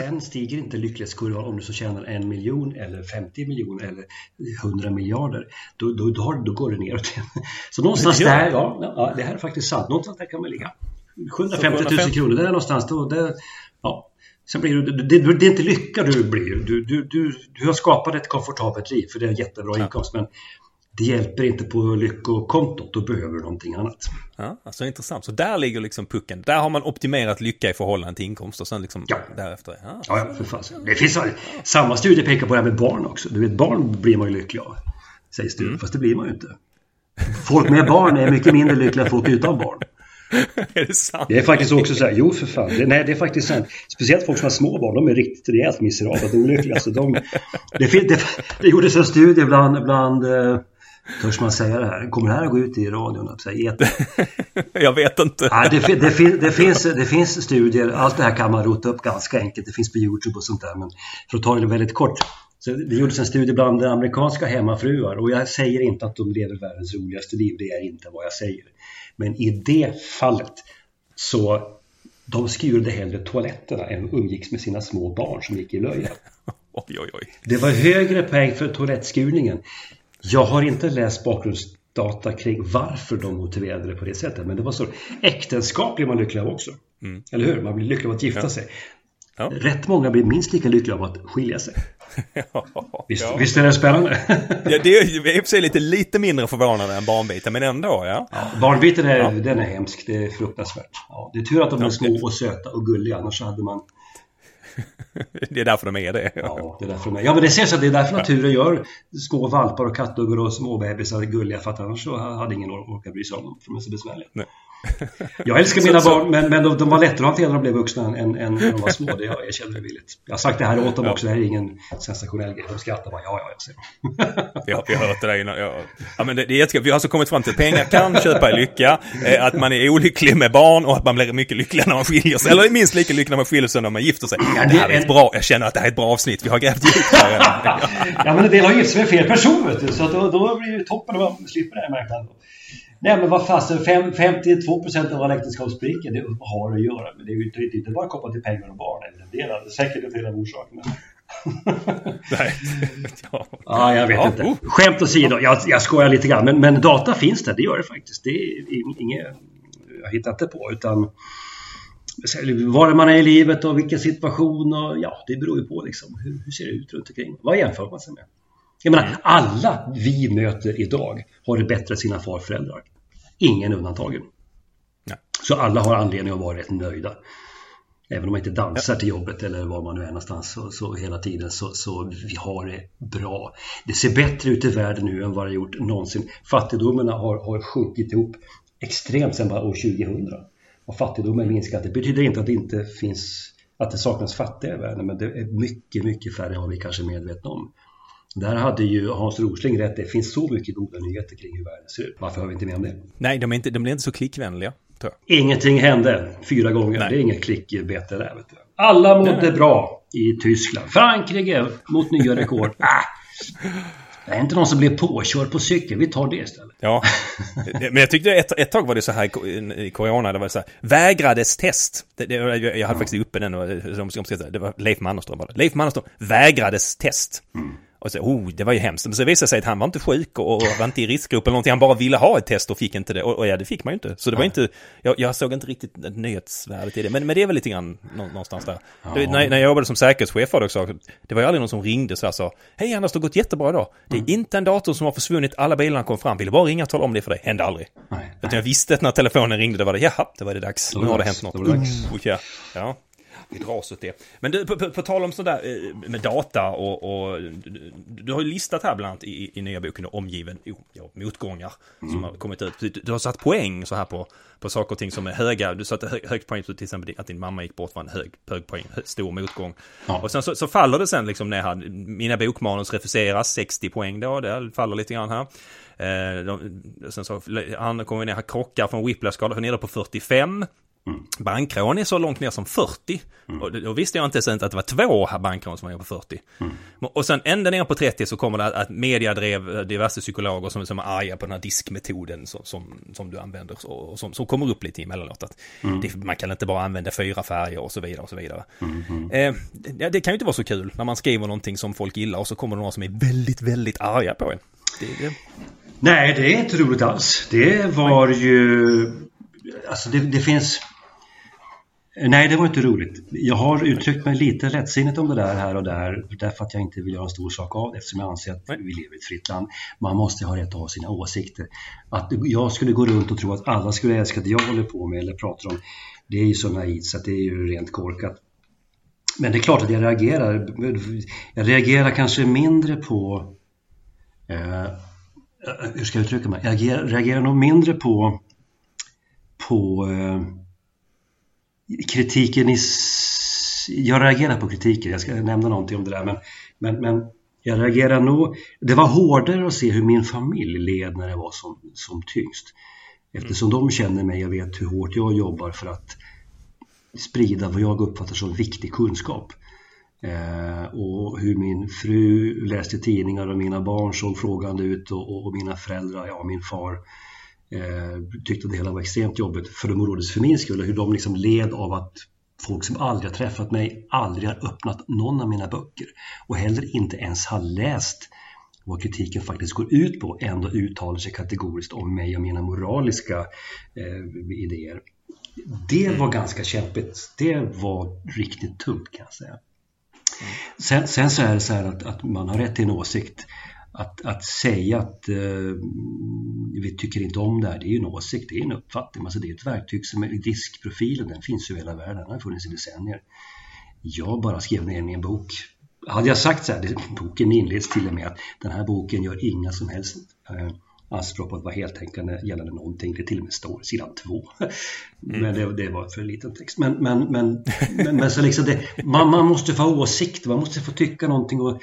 Sen stiger inte lycklighetskurvan om du så tjänar en miljon eller 50 miljoner eller 100 miljarder. Då, då, då, då går det neråt igen. Så någonstans där, ja, ja, det här är faktiskt sant. Någonstans där kan man ligga. 750 000 kronor, där någonstans. Då, det, ja. Sen blir du, det, det, det är inte lycka du blir. Du, du, du, du har skapat ett komfortabelt liv för det är en jättebra ja. inkomst. Men det hjälper inte på lyckokontot, då behöver du någonting annat. Ja, alltså intressant. Så där ligger liksom pucken. Där har man optimerat lycka i förhållande till inkomst och sen liksom ja. därefter. Ja, ja, ja för fan. Det finns samma studie pekar på det här med barn också. Du vet, barn blir man ju lycklig av. Sägs det, mm. fast det blir man ju inte. Folk med barn är mycket mindre lyckliga än folk utan barn. är det sant? Det är faktiskt också så här, jo för fan. Det, nej, det är faktiskt sant. Speciellt folk som har små barn, de är riktigt rejält miserabla olyckliga. Så de, det, det, det gjordes en studie bland, bland eh, Törs man säga det här? Kommer det här att gå ut i radion? jag vet inte. Ja, det, det, det, finns, det finns studier, allt det här kan man rota upp ganska enkelt. Det finns på Youtube och sånt där. Men för att ta det väldigt kort. Så det gjordes en studie bland amerikanska hemmafruar och jag säger inte att de lever världens roligaste liv. Det är inte vad jag säger. Men i det fallet så de skurade hellre toaletterna än umgicks med sina små barn som gick i löja. Oj, oj, oj. Det var högre poäng för toalettskurningen. Jag har inte läst bakgrundsdata kring varför de motiverade det på det sättet. Men det var så. Äktenskap blir man lycklig av också. Mm. Eller hur? Man blir lycklig av att gifta ja. sig. Ja. Rätt många blir minst lika lyckliga av att skilja sig. ja, visst, ja. visst är det spännande? ja, det är i och för sig lite, lite mindre förvånande än barnbiten, men ändå. Ja. ja barnbiten är, den är hemsk. Det är fruktansvärt. Ja, det är tur att de är små och söta och gulliga, annars hade man det är därför de är det. Ja, det är därför de är. Ja, men det ser så att det är därför naturen gör små valpar och kattuggar och småbebisar gulliga för att annars så hade ingen orkat bry sig om dem för de är så besvärliga. Nej. Jag älskar mina så, barn, men, men de, de, var lättare att hantera när de blev vuxna än, än när de var små. Det jag erkänner villigt. Jag har sagt det här åt dem också, det här är ingen sensationell grej. De skrattar bara, ja, ja, jag ser. vi, har, vi har hört det där innan. Ja, ja men det, det är jättekul. Vi har alltså kommit fram till att pengar kan köpa lycka, eh, att man är olycklig med barn och att man blir mycket lyckligare när man skiljer sig. Eller minst lika lycklig när man skiljer sig när man gifter sig. Ja, det här är ett bra, jag känner att det här är ett bra avsnitt. Vi har grävt djupt här. ja, men en del har gift sig med fel person, vet du. Så då, då blir det toppen om man slipper det här märknaden. Nej men vad fasen, 52 procent av alla äktenskap spricker. Det har att göra med det är ju inte, inte bara kopplat till pengar och barn. Det är säkert en del av orsakerna. Nej. ja. ja, jag vet ja, inte. Oh. Skämt åsido, jag, jag skojar lite grann. Men, men data finns det, det gör det faktiskt. Det är inget jag hittar inte på. Utan var man är i livet och vilken situation och ja, det beror ju på liksom. Hur, hur ser det ut runt omkring? Vad jämför man sig med? Jag menar, alla vi möter idag har det bättre än sina farföräldrar. Ingen undantagen. Ja. Så alla har anledning att vara rätt nöjda. Även om man inte dansar till jobbet eller var man nu är någonstans så, så hela tiden så, så vi har det bra. Det ser bättre ut i världen nu än vad det gjort någonsin. Fattigdomen har, har sjunkit ihop extremt sedan bara år 2000. Och fattigdomen minskat. Det betyder inte att det inte finns att det saknas fattiga i världen men det är mycket, mycket färre vad vi kanske medvetna om. Där hade ju Hans Rosling rätt. Det finns så mycket goda nyheter kring hur världen ser ut. Varför har vi inte med om det? Nej, de är inte, de är inte så klickvänliga. Ingenting hände fyra gånger. Nej. Det är inget klickbete där. Vet du. Alla mådde Nej. bra i Tyskland. Frankrike mot nya rekord. ah. Det är inte någon som blev påkörd på cykel. Vi tar det istället. Ja, men jag tyckte ett, ett tag var det så här i corona. Det var så här, vägrades test. Det, det, jag hade ja. faktiskt uppe den. Och, det var Leif Mannerström var det. Leif Mannerström vägrades test. Mm. Och så, oh, det var ju hemskt. Men så visade det sig att han var inte sjuk och, och var inte i riskgrupp eller någonting. Han bara ville ha ett test och fick inte det. Och, och ja, det fick man ju inte. Så det var inte, jag, jag såg inte riktigt nyhetsvärdet i det. Men, men det är väl lite grann någonstans där. Ja. Det, när, när jag jobbade som säkerhetschef var det också, det var ju aldrig någon som ringde så här sa, hej Anders, det har gått jättebra idag. Det är mm. inte en dator som har försvunnit, alla bilarna kom fram. Ville bara ringa och tala om det för dig. Hände aldrig. Nej, Utan jag visste att när telefonen ringde, det var det, jaha, det var det dags. Nu har det hänt något. Det oh, ja. ja vi dras åt det. Men du, på, på, på tal om sådär eh, med data och, och du har ju listat här bland annat i, i nya boken omgiven oh, ja, motgångar mm. som har kommit ut. Du har satt poäng så här på, på saker och ting som är höga. Du satte hö, högt poäng, till exempel att din mamma gick bort var en hög, hög poäng, stor motgång. Ja. Och sen så, så, faller det sen liksom ner här. Mina bokmanus refuseras, 60 poäng då, det faller lite grann här. Eh, de, sen så han kommer ner här, krockar från whiplash-skala, nere på 45. Mm. Bankrån är så långt ner som 40. Mm. Och då visste jag inte ens att det var två bankrån som var på 40. Mm. Och sen ända ner på 30 så kommer det att media drev diverse psykologer som, som är arga på den här diskmetoden som, som, som du använder och som, som kommer upp lite emellanåt. Att mm. det, man kan inte bara använda fyra färger och så vidare och så vidare. Mm. Eh, det, det kan ju inte vara så kul när man skriver någonting som folk gillar och så kommer det några som är väldigt, väldigt arga på en. Det, det... Nej, det är inte roligt alls. Det var ju... Alltså det, det finns... Nej, det var inte roligt. Jag har uttryckt mig lite lättsinnigt om det där här och där därför att jag inte vill göra en stor sak av det eftersom jag anser att vi lever i ett fritt land. Man måste ha rätt att ha sina åsikter. Att jag skulle gå runt och tro att alla skulle älska det jag håller på med eller pratar om, det är ju så naivt så att det är ju rent korkat. Men det är klart att jag reagerar. Jag reagerar kanske mindre på eh, hur ska jag uttrycka mig? Jag reagerar, nog mindre på på eh, kritiken i... Jag reagerar på kritiken, jag ska nämna någonting om det där men, men, men jag reagerar nog... Det var hårdare att se hur min familj led när det var som, som tyngst. Eftersom de känner mig och vet hur hårt jag jobbar för att sprida vad jag uppfattar som viktig kunskap. Eh, och hur min fru läste tidningar och mina barn såg frågande ut och, och mina föräldrar, ja min far eh, tyckte det hela var extremt jobbigt för de oroades för min skull. Hur de liksom led av att folk som aldrig har träffat mig aldrig har öppnat någon av mina böcker och heller inte ens har läst vad kritiken faktiskt går ut på ändå uttalar sig kategoriskt om mig och mina moraliska eh, idéer. Det var mm. ganska kämpigt. Det var riktigt tungt kan jag säga. Sen, sen, så är det så här att, att man har rätt till en åsikt att, att säga att eh, vi tycker inte om det här, det är ju en åsikt, det är en uppfattning. Alltså det är ett verktyg som är diskprofilen, den finns ju i hela världen, den har funnits i decennier. Jag bara skrev ner den i en bok. Hade jag sagt så här, boken inleds till och med att den här boken gör inga som helst eh, anspråk på att vara heltänkande gällande någonting. Det till och med står sidan två. Mm. Men det, det, var för liten text. Men, men, men, men, men så liksom det, man, man måste få åsikter, man måste få tycka någonting. Och,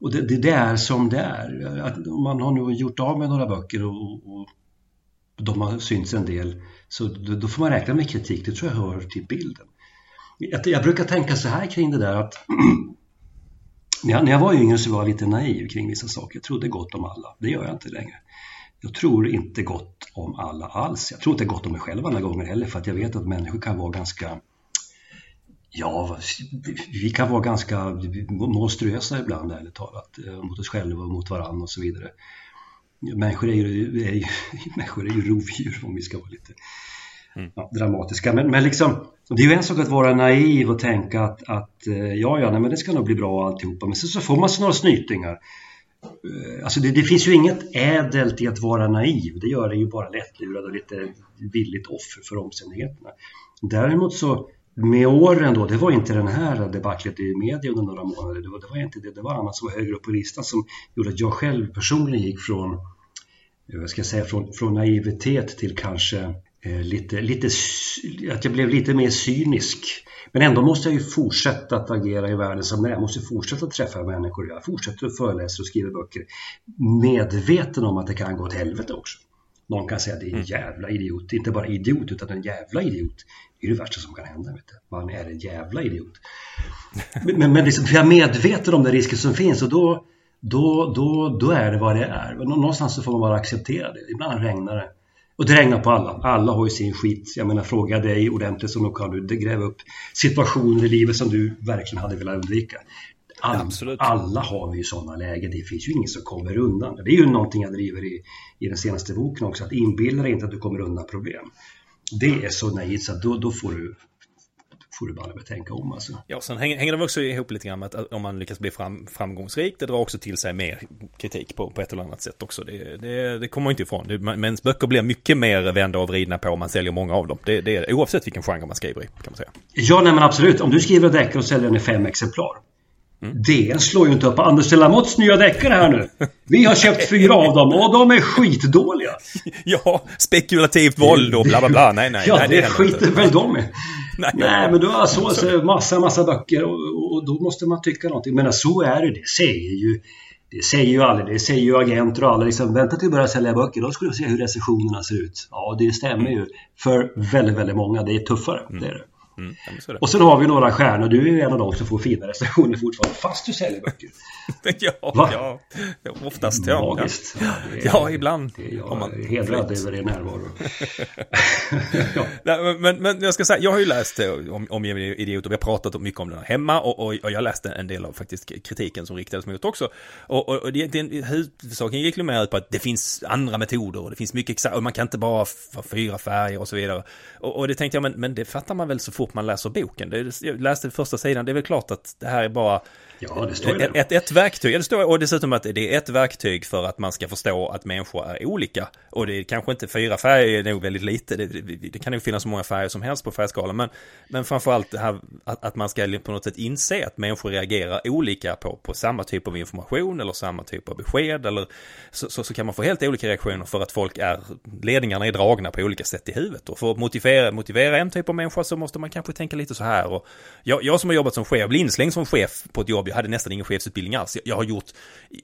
och det, det, det, är som det är. Att man har nu gjort av med några böcker och, och de har synts en del. Så då, då, får man räkna med kritik, det tror jag hör till bilden. Jag, jag brukar tänka så här kring det där att när, jag, när jag var yngre så var jag lite naiv kring vissa saker. Jag trodde gott om alla. Det gör jag inte längre. Jag tror inte gott om alla alls. Jag tror inte gott om mig själv alla gånger heller för att jag vet att människor kan vara ganska Ja, vi kan vara ganska monstruösa ibland ärligt talat eh, mot oss själva och mot varandra och så vidare. Människor är ju, är ju, människor är ju rovdjur om vi ska vara lite mm. ja, dramatiska. Men, men liksom, det är ju en sak att vara naiv och tänka att, att eh, ja, ja, nej, men det ska nog bli bra alltihopa. Men sen så får man sig några snytingar. Eh, alltså det, det, finns ju inget ädelt i att vara naiv. Det gör det ju bara lättlurad och lite villigt offer för omständigheterna. Däremot så med åren då, det var inte den här debaclet i media under några månader, det var, det var inte det, det var annat som var högre upp på listan som gjorde att jag själv personligen gick från, eh, vad ska jag säga, från, från naivitet till kanske eh, lite, lite, att jag blev lite mer cynisk. Men ändå måste jag ju fortsätta att agera i världen som det är. Jag måste fortsätta träffa människor. Jag fortsätter att föreläsa och skriva böcker. Medveten om att det kan gå åt helvete också. Någon kan säga att det är en mm. jävla idiot. Inte bara idiot utan en jävla idiot. Det är det värsta som kan hända. Vet du. Man är en jävla idiot. Men, men liksom, jag är medveten om den risken som finns och då, då, då, då är det vad det är. Någonstans så får man bara acceptera det. Ibland regnar det. Och det regnar på alla. Alla har ju sin skit. Jag menar, fråga dig ordentligt så nog kan du gräva upp situationer i livet som du verkligen hade velat undvika. All, alla har vi ju sådana lägen. Det finns ju ingen som kommer undan. Det är ju någonting jag driver i, i den senaste boken också. Att inbilla dig inte att du kommer undan problem det är så naivt så att då, då får du får du bara tänka om alltså. Ja, sen hänger, hänger det också ihop lite grann med att om man lyckas bli fram, framgångsrik, det drar också till sig mer kritik på, på ett eller annat sätt också. Det, det, det kommer man inte ifrån. Det, men böcker blir mycket mer vända och vridna på om man säljer många av dem. Det, det oavsett vilken genre man skriver i, kan man säga. Ja, nej men absolut. Om du skriver deckare och säljer den i fem exemplar. Mm. DN slår ju inte upp Anders Lamottes nya deckare här nu. Vi har köpt fyra av dem och de är skitdåliga. Ja, spekulativt våld och bla bla bla. Nej, nej. Ja, nej, det, det skiter väl de i. Nej, nej, men du har så, så massa, massa böcker och, och, då måste man tycka någonting. Men så är det. Det säger ju Det säger ju alla, det säger ju agenter och alla liksom, vänta till att börja sälja böcker, då skulle du se hur recensionerna ser ut. Ja, det stämmer ju. För väldigt, väldigt många, det är tuffare. Det är det. Mm, och sen har vi några stjärnor. Du är ju en av dem som får fina recensioner fortfarande fast du säljer böcker. ja, ja, oftast ja. Magiskt. Ja, är, ja ibland. Det är jag om man hedrad över din närvaro. ja. Nej, men, men jag ska säga, jag har ju läst eh, om, om idioter. Vi har pratat mycket om den här hemma och, och, och jag läste en del av faktiskt kritiken som riktades mot också. Och, och, och det, det, huvudsaken gick ju mer ut på att det finns andra metoder och det finns mycket och man kan inte bara ha fyra färger och så vidare. Och, och det tänkte jag, men, men det fattar man väl så fort man läser boken. Det, jag läste första sidan, det är väl klart att det här är bara Ja, det står ju ett, ett, ett verktyg. Det står, och dessutom att det är ett verktyg för att man ska förstå att människor är olika. Och det är kanske inte fyra färger, är nog väldigt lite. Det, det, det kan nog finnas så många färger som helst på färgskalan. Men, men framförallt det här att, att, man ska på något sätt inse att människor reagerar olika på, på samma typ av information eller samma typ av besked. Eller så, så, så, kan man få helt olika reaktioner för att folk är, ledningarna är dragna på olika sätt i huvudet. Och för att motivera, motivera en typ av människa så måste man kanske tänka lite så här. Och jag, jag som har jobbat som chef, blir inslängd som chef på ett jobb jag hade nästan ingen chefsutbildning alls. Jag, jag, har gjort,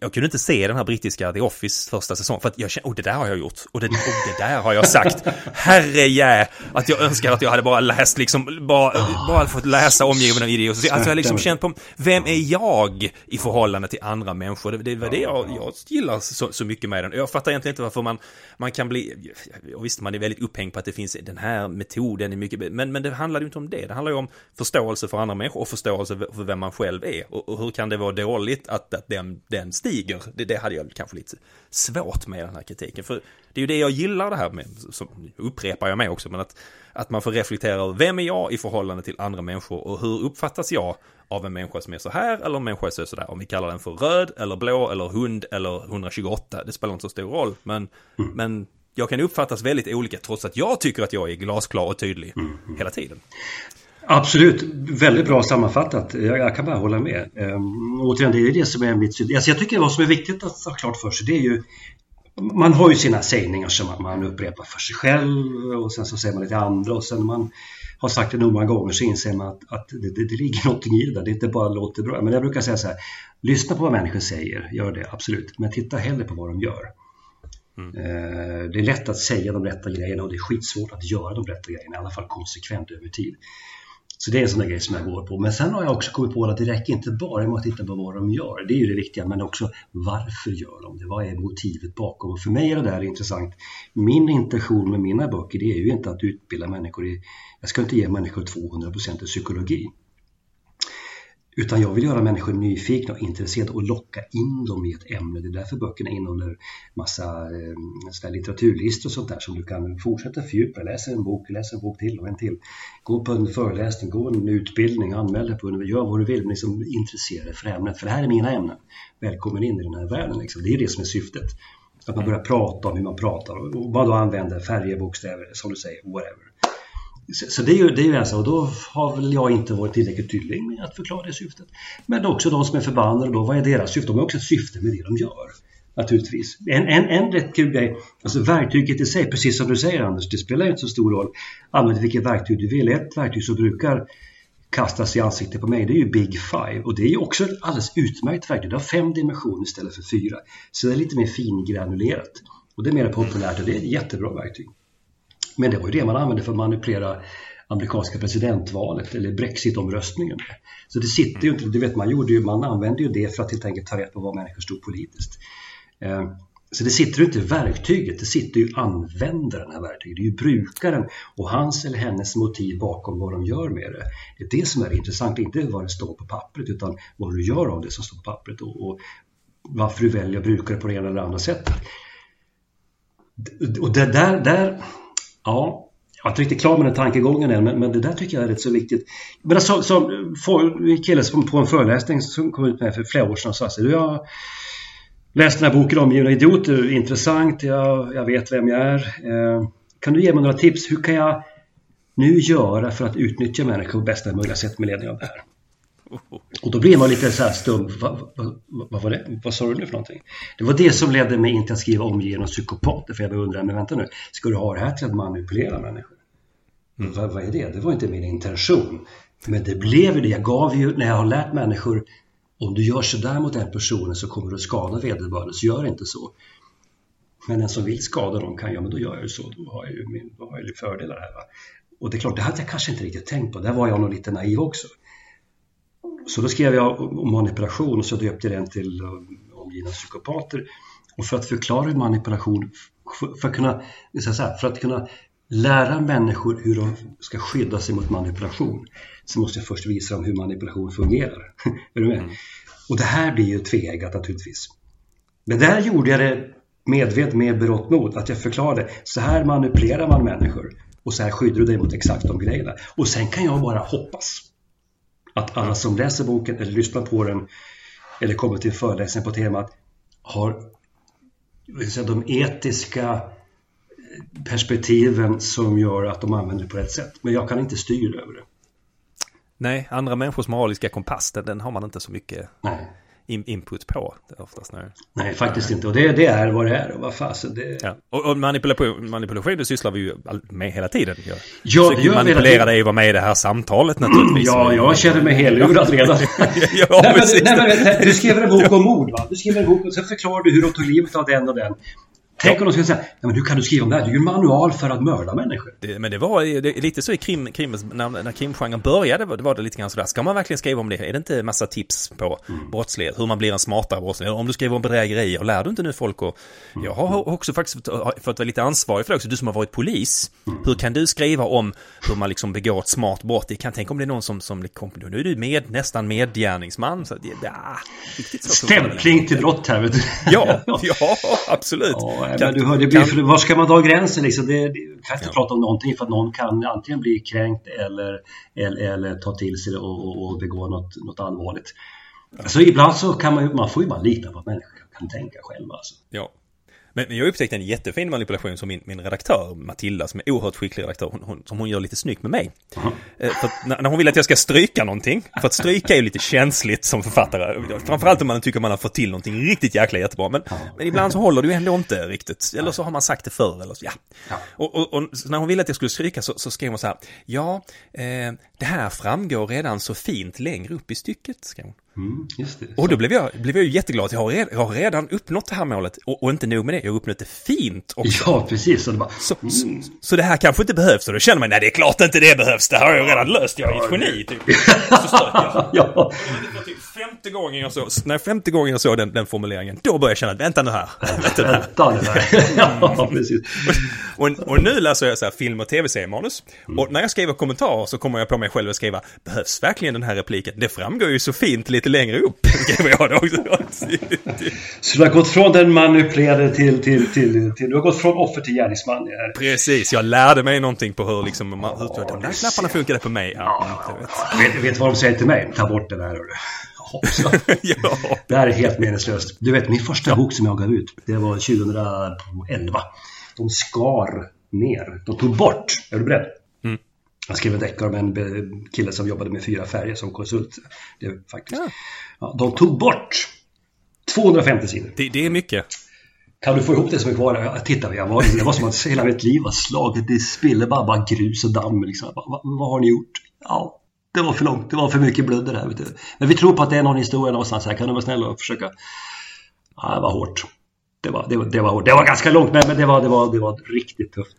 jag kunde inte se den här brittiska The Office första säsong för att jag kände, oh det där har jag gjort och det, oh, det där har jag sagt. Herre att jag önskar att jag hade bara läst liksom, bara, bara fått läsa omgivningen av idioter. Alltså jag har liksom känt på, vem är jag i förhållande till andra människor? Det, det var det jag, jag gillar så, så mycket med den. Jag fattar egentligen inte varför man, man kan bli, och visst man är väldigt upphängd på att det finns den här metoden är mycket, men, men det handlar ju inte om det. Det handlar ju om förståelse för andra människor och förståelse för vem man själv är. Och, och hur kan det vara dåligt att, att den, den stiger. Det, det hade jag kanske lite svårt med den här kritiken. För det är ju det jag gillar det här med, som upprepar jag mig också, men att, att man får reflektera över vem är jag i förhållande till andra människor och hur uppfattas jag av en människa som är så här eller en människa som är så där. Om vi kallar den för röd eller blå eller hund eller 128, det spelar inte så stor roll. Men, mm. men jag kan uppfattas väldigt olika trots att jag tycker att jag är glasklar och tydlig mm. hela tiden. Absolut, väldigt bra sammanfattat. Jag, jag kan bara hålla med. Um, återigen, det är det som är mitt... Alltså jag tycker vad som är viktigt att ha klart för sig, det är ju... Man har ju sina sägningar som man upprepar för sig själv och sen så säger man det till andra och sen när man har sagt det nog många gånger så inser man att, att det, det, det, ligger någonting i det där. Det inte bara låter bra. Men jag brukar säga så här, lyssna på vad människor säger, gör det absolut. Men titta hellre på vad de gör. Mm. Eh, det är lätt att säga de rätta grejerna och det är skitsvårt att göra de rätta grejerna, i alla fall konsekvent över tid. Så det är en sån där grej som jag går på. Men sen har jag också kommit på att det räcker inte bara med att titta på vad de gör. Det är ju det viktiga, men också varför gör de det? Vad är motivet bakom? Och för mig är det där intressant. Min intention med mina böcker, det är ju inte att utbilda människor i... Jag ska inte ge människor 200% i psykologi. Utan jag vill göra människor nyfikna och intresserade och locka in dem i ett ämne. Det är därför böckerna innehåller massa eh, litteraturlistor och sånt där som du kan fortsätta fördjupa. Läs en bok, läs en bok till och en till. Gå på en föreläsning, gå en utbildning, anmäl dig på en, gör vad du vill, men liksom intressera dig för ämnet. För det här är mina ämnen. Välkommen in i den här världen. Liksom. Det är det som är syftet. Att man börjar prata om hur man pratar och vad då använder färger, bokstäver, som du säger, whatever. Så det är ju, det är ju en sak, och då har väl jag inte varit tillräckligt tydlig med att förklara det syftet. Men också de som är förbannade då, vad är deras syfte? De har också ett syfte med det de gör. Naturligtvis. En, en, en rätt kul grej, alltså verktyget i sig, precis som du säger Anders, det spelar ju inte så stor roll. Använd vilket verktyg du vill. Ett verktyg som brukar kastas i ansiktet på mig, det är ju Big Five. Och det är ju också ett alldeles utmärkt verktyg. Det har fem dimensioner istället för fyra. Så det är lite mer fingranulerat. Och det är mer populärt och det är ett jättebra verktyg. Men det var ju det man använde för att manipulera amerikanska presidentvalet eller brexitomröstningen. Så det sitter ju inte, det vet man gjorde ju, man använde ju det för att helt enkelt ta rätt på vad människor stod politiskt. Eh, så det sitter ju inte i verktyget, det sitter ju användaren av verktyget. Det är ju brukaren och hans eller hennes motiv bakom vad de gör med det. Det är det som är intressant, inte vad det står på pappret utan vad du gör av det som står på pappret och, och varför du väljer att bruka det på det ena eller andra sättet. Och det där, där Ja, jag är inte riktigt klar med den tankegången än, men, men, det där tycker jag är rätt så viktigt. Men alltså, för, en kille som på en föreläsning som kom ut med för flera år sedan och sa att jag har läst den här boken Omgivna idioter, intressant, jag, jag vet vem jag är. Eh, kan du ge mig några tips? Hur kan jag nu göra för att utnyttja människor på bästa möjliga sätt med ledning av det här? Och då blir man lite så här stum. Vad, vad, vad, var det? Vad sa du nu för någonting? Det var det som ledde mig in till att skriva om genom psykopater. För jag undrar, men vänta nu, ska du ha det här till att manipulera människor? Mm. Vad, vad är det? Det var inte min intention. Men det blev ju det. Jag gav ju, när jag har lärt människor om du gör sådär mot den personen så kommer du att skada vederbörande, så gör inte så. Men den som vill skada dem kan, ja men då gör jag ju så, då har jag ju, min, då har jag ju fördelar här. Va? Och det är klart, det hade jag kanske inte riktigt tänkt på, där var jag nog lite naiv också. Så då skrev jag om manipulation och så döpte jag den till omgivna psykopater. Och för att förklara manipulation, för att kunna, för att kunna lära människor hur de ska skydda sig mot manipulation så måste jag först visa dem hur manipulation fungerar. är du med? Mm. Och det här blir ju tveeggat naturligtvis. Men där gjorde jag det medvetet med berått mod, att jag förklarade så här manipulerar man människor och så här skyddar du dig mot exakt de grejerna. Och sen kan jag bara hoppas att alla som läser boken eller lyssnar på den eller kommer till föreläsning på temat har de etiska perspektiven som gör att de använder det på rätt sätt. Men jag kan inte styra över det. Nej, andra människors moraliska kompass, den, den har man inte så mycket Nej. Input på. Oftast när... Nej, faktiskt inte. Och det, det, är vad det är. Och vad fasen det... Ja. Och, och manipulation, manipulation, det sysslar vi ju med hela tiden. Jag ja, det gör manipulera dig och vara med i det här samtalet naturligtvis. Ja, jag känner mig helurad redan. ja, nej, men, nej, men, du skriver en bok om mord, va? Du skriver en bok och sen förklarar du hur de tog livet av den och den. Tänk om de skulle säga, ja, men hur kan du skriva om det här? Det är ju en manual för att mörda människor. Det, men det var det, lite så i krim, krim när, när krimgenren började, var det, var det lite grann sådär, ska man verkligen skriva om det? Är det inte massa tips på mm. brottslighet, hur man blir en smartare brottslighet? Om du skriver om bedrägerier, lär du inte nu folk och... Mm. Jag har också faktiskt fått vara lite ansvarig för det också, du som har varit polis. Mm. Hur kan du skriva om hur man liksom begår ett smart brott? Jag kan tänka om det är någon som, som nu är du med, nästan medgärningsman. Så ja, riktigt så Stämpling till brott här vet du. Ja, ja absolut. Ja, kan, du hör, det blir, för, var ska man dra gränsen liksom? Det, det, kan inte ja. prata om någonting för att någon kan antingen bli kränkt eller, eller, eller ta till sig det och, och begå något, något allvarligt. Ja. Så ibland så kan man ju, man får ju bara lita på att människor kan tänka själva. Alltså. Ja, men, jag upptäckte en jättefin manipulation som min, min redaktör, Matilda, som är oerhört skicklig redaktör, hon, hon, som hon gör lite snyggt med mig. Mm. För när, när, hon vill att jag ska stryka någonting, för att stryka är ju lite känsligt som författare, framförallt om man tycker man har fått till någonting riktigt jäkla jättebra, men, mm. men ibland så håller det ju ändå inte riktigt, eller så har man sagt det förr, eller så, ja. ja. Och, och, och när hon ville att jag skulle stryka så, så skrev hon så här, ja, eh, det här framgår redan så fint längre upp i stycket, skrev hon. Mm, och då blev jag, blev jag jätteglad att jag har, redan, jag har redan uppnått det här målet. Och, och, inte nog med det, jag har uppnått det fint också. Ja, precis. Så det, bara, så, mm. så, så, det här kanske inte behövs. Och då känner man, nej det är klart inte det behövs. Det här har jag redan löst. Jag är ett geni, typ. Så stök jag. ja. Femte gången jag såg, när femte gången jag såg den, den formuleringen, då började jag känna, här. Vänta nu här. Vänta nu här. ja, precis. och, och, nu läser jag så här film och tv-seriemanus. Mm. Och när jag skriver kommentarer så kommer jag på mig själv att skriva, behövs verkligen den här repliken? Det framgår ju så fint lite längre upp. skriver jag då också. så du har gått från den manipulerade till, till, till, till, du har gått från offer till gärningsman. Här. Precis, jag lärde mig någonting på hur liksom, hur, de där knapparna funkade på mig. Ja, ja, vet. Vet, vad de säger till mig? Ta bort den här. Också. ja. Det här är helt meningslöst. Du vet, min första ja. bok som jag gav ut, det var 2011. De skar ner, de tog bort, är du beredd? Mm. Jag skrev en deckare om en kille som jobbade med fyra färger som konsult. Det faktiskt. Ja. Ja, de tog bort 250 sidor. Det, det, är mycket. Kan du få ihop det som är kvar? Titta, jag var, det var som att hela mitt liv var slaget i bara grus och damm. Liksom. Vad, vad har ni gjort? Ja, det var för långt, det var för mycket blöder här. Vet du. Men vi tror på att det är någon historia någonstans här. Kan du vara snäll och försöka? Ja, det var hårt. Det var, det var, det var hårt. Det var ganska långt, men det var, det var, det var riktigt tufft.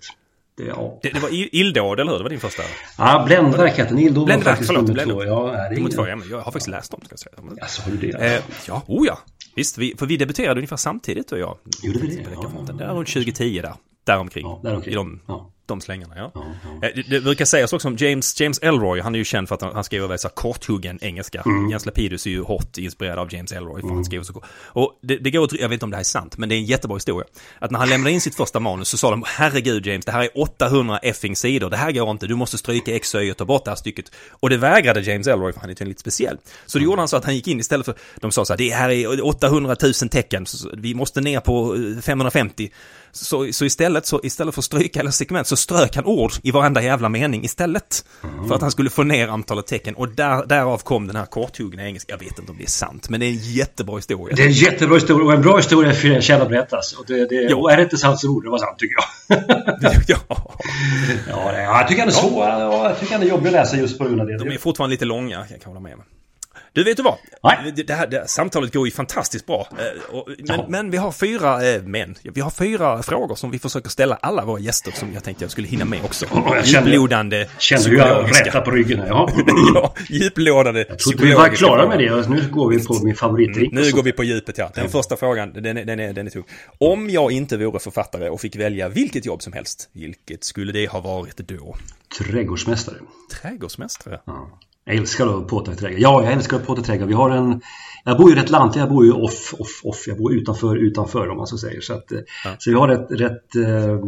Det, ja. det, det var illdåd, eller hur? Det var din första? Ja, Bländverk hette den. Illdåd var faktiskt förlåt, nummer två. Ja, är det nummer två, ja, men jag har faktiskt läst dem, ska jag säga. Alltså, har du det? Eh, ja, oh ja. Visst, vi, för vi debuterade ungefär samtidigt du och jag. Gjorde vi det? Ja, ja, ja. Där runt 2010 där. Däromkring. Ja, däromkring. I de, ja de slängarna, ja. ja, ja. Eh, det, brukar sägas också om James, James Elroy, han är ju känd för att han, han skriver väldigt så korthuggen engelska. Mm. Jens Lapidus är ju hårt inspirerad av James Elroy, för mm. han skriver så Och det, det går jag vet inte om det här är sant, men det är en jättebra historia. Att när han lämnade in sitt första manus så sa de, herregud James, det här är 800 effing sidor, det här går inte, du måste stryka X och ta bort det här stycket. Och det vägrade James Elroy, för han är tydligen lite speciell. Så då gjorde han så att han gick in istället för, de sa så här, det här är 800 000 tecken, vi måste ner på 550. Eh, så, så istället, så istället för att stryka hela segment så strök han ord i varenda jävla mening istället. Mm. För att han skulle få ner antalet tecken och där, därav kom den här korthuggna engelska. Jag vet inte om det är sant, men det är en jättebra historia. Det är en jättebra historia och en bra historia förtjänar att berättas. Och, det, det, och är det inte sant så borde det vara sant tycker jag. ja. ja, jag tycker han är svår. Ja, jag tycker han är jobbig att läsa just på grund av det. De är fortfarande lite långa, jag kan hålla med. Du, vet du vad? Nej. Det, det här, det, samtalet går ju fantastiskt bra. Eh, och, men, men vi har fyra, eh, men, vi har fyra frågor som vi försöker ställa alla våra gäster som jag tänkte jag skulle hinna med också. jag kände- Djuplodande, Känner hur jag psykologiska. rättar på ryggen här. Ja. ja, djuplodande, Jag trodde vi var klara med det. och Nu går vi på min favoritdrink. Nu går vi på djupet ja. Den första frågan, den är, den, är, den är tung. Om jag inte vore författare och fick välja vilket jobb som helst, vilket skulle det ha varit då? Trädgårdsmästare. Trädgårdsmästare? Ja. Jag älskar att påta i trädgård. Ja, jag älskar att påta i trädgård. Vi har en... Jag bor ju rätt lantigt. Jag bor ju off, off, off. Jag bor utanför, utanför om man så säger. Så, att, eh, så vi har ett rätt eh,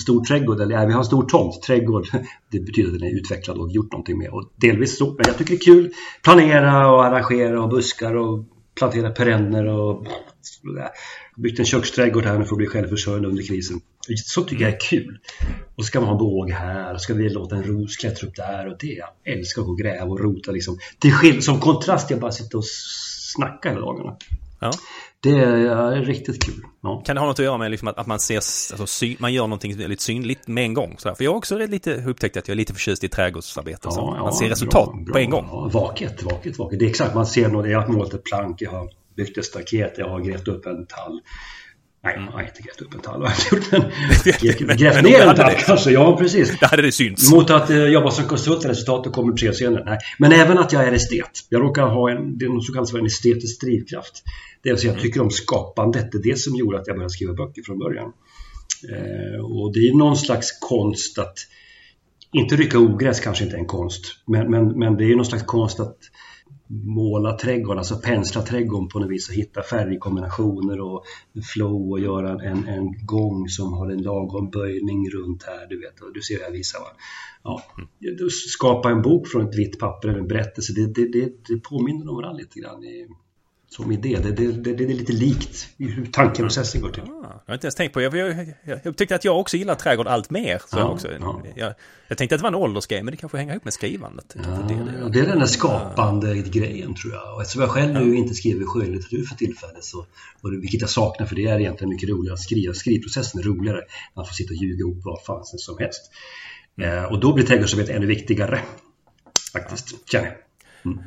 stor trädgård. Eller ja, vi har en stor tomt. Trädgård, det betyder att den är utvecklad och gjort någonting med. Och delvis så. Men jag tycker det är kul. Planera och arrangera och buskar och plantera perenner och byggt en köksträdgård här nu för att bli självförsörjande under krisen. Så tycker jag är kul. Och så ska man ha en båg här, och ska vi låta en ros klättra upp där och det. Jag älskar att gräva och rota liksom. Till som kontrast, jag bara sitter och snackar hela dagarna. Ja. Det är, riktigt kul. Ja. Kan det ha något att göra med liksom att, att man ser, alltså, sy, man gör någonting väldigt synligt med en gång? Sådär. För jag har också lite upptäckt att jag är lite förtjust i trädgårdsarbete. så Ja, ja, man ser resultat bra, bra. på en gång. Ja, vaket, vaket, vaket. Det är exakt, man ser något. Jag har målat ett plank, jag har byggt ett staket, jag har grävt upp en tall. Nej, jag har inte grävt upp en tall. Jag Grävt ner en tall det- kanske, ja precis. Där hade det synts. Mot att eh, jobba som konsult, resultatet kommer tre scener. Nej. Men även att jag är estet. Jag råkar ha en, det som kallas för en estetisk drivkraft. Det vill säga jag tycker om skapandet. Det är det som gjorde att jag började skriva böcker från början. Eh, och det är någon slags konst att inte rycka ogräs kanske inte är en konst, men, men, men det är någon slags konst att måla trädgården, alltså pensla trädgården på något vis och hitta färgkombinationer och flow och göra en, en gång som har en lagom böjning runt här, du vet, och du ser hur jag visar va? Ja. Skapa en bok från ett vitt papper eller en berättelse, det, det, det, det påminner om varandra lite grann i, som idé. Det, det, det, det är lite likt hur tankeprocessen går till. Ah, jag har inte ens tänkt på jag, jag, jag, jag tyckte att jag också gillar trädgård allt mer. Så Ja, också. ja. Jag, jag tänkte att det var en åldersgrej, men det kanske hänger ihop med skrivandet. Ja, Det, det, det är den där skapande grejen tror jag. Och eftersom jag själv nu inte skriver skönlitteratur för tillfället, så, och det, vilket jag saknar för det är egentligen mycket roligare att skriva. Skrivprocessen är roligare än att få sitta och ljuga ihop vad fan som helst. Eh, och då blir trädgårdsarbete ännu viktigare. Faktiskt, känner jag.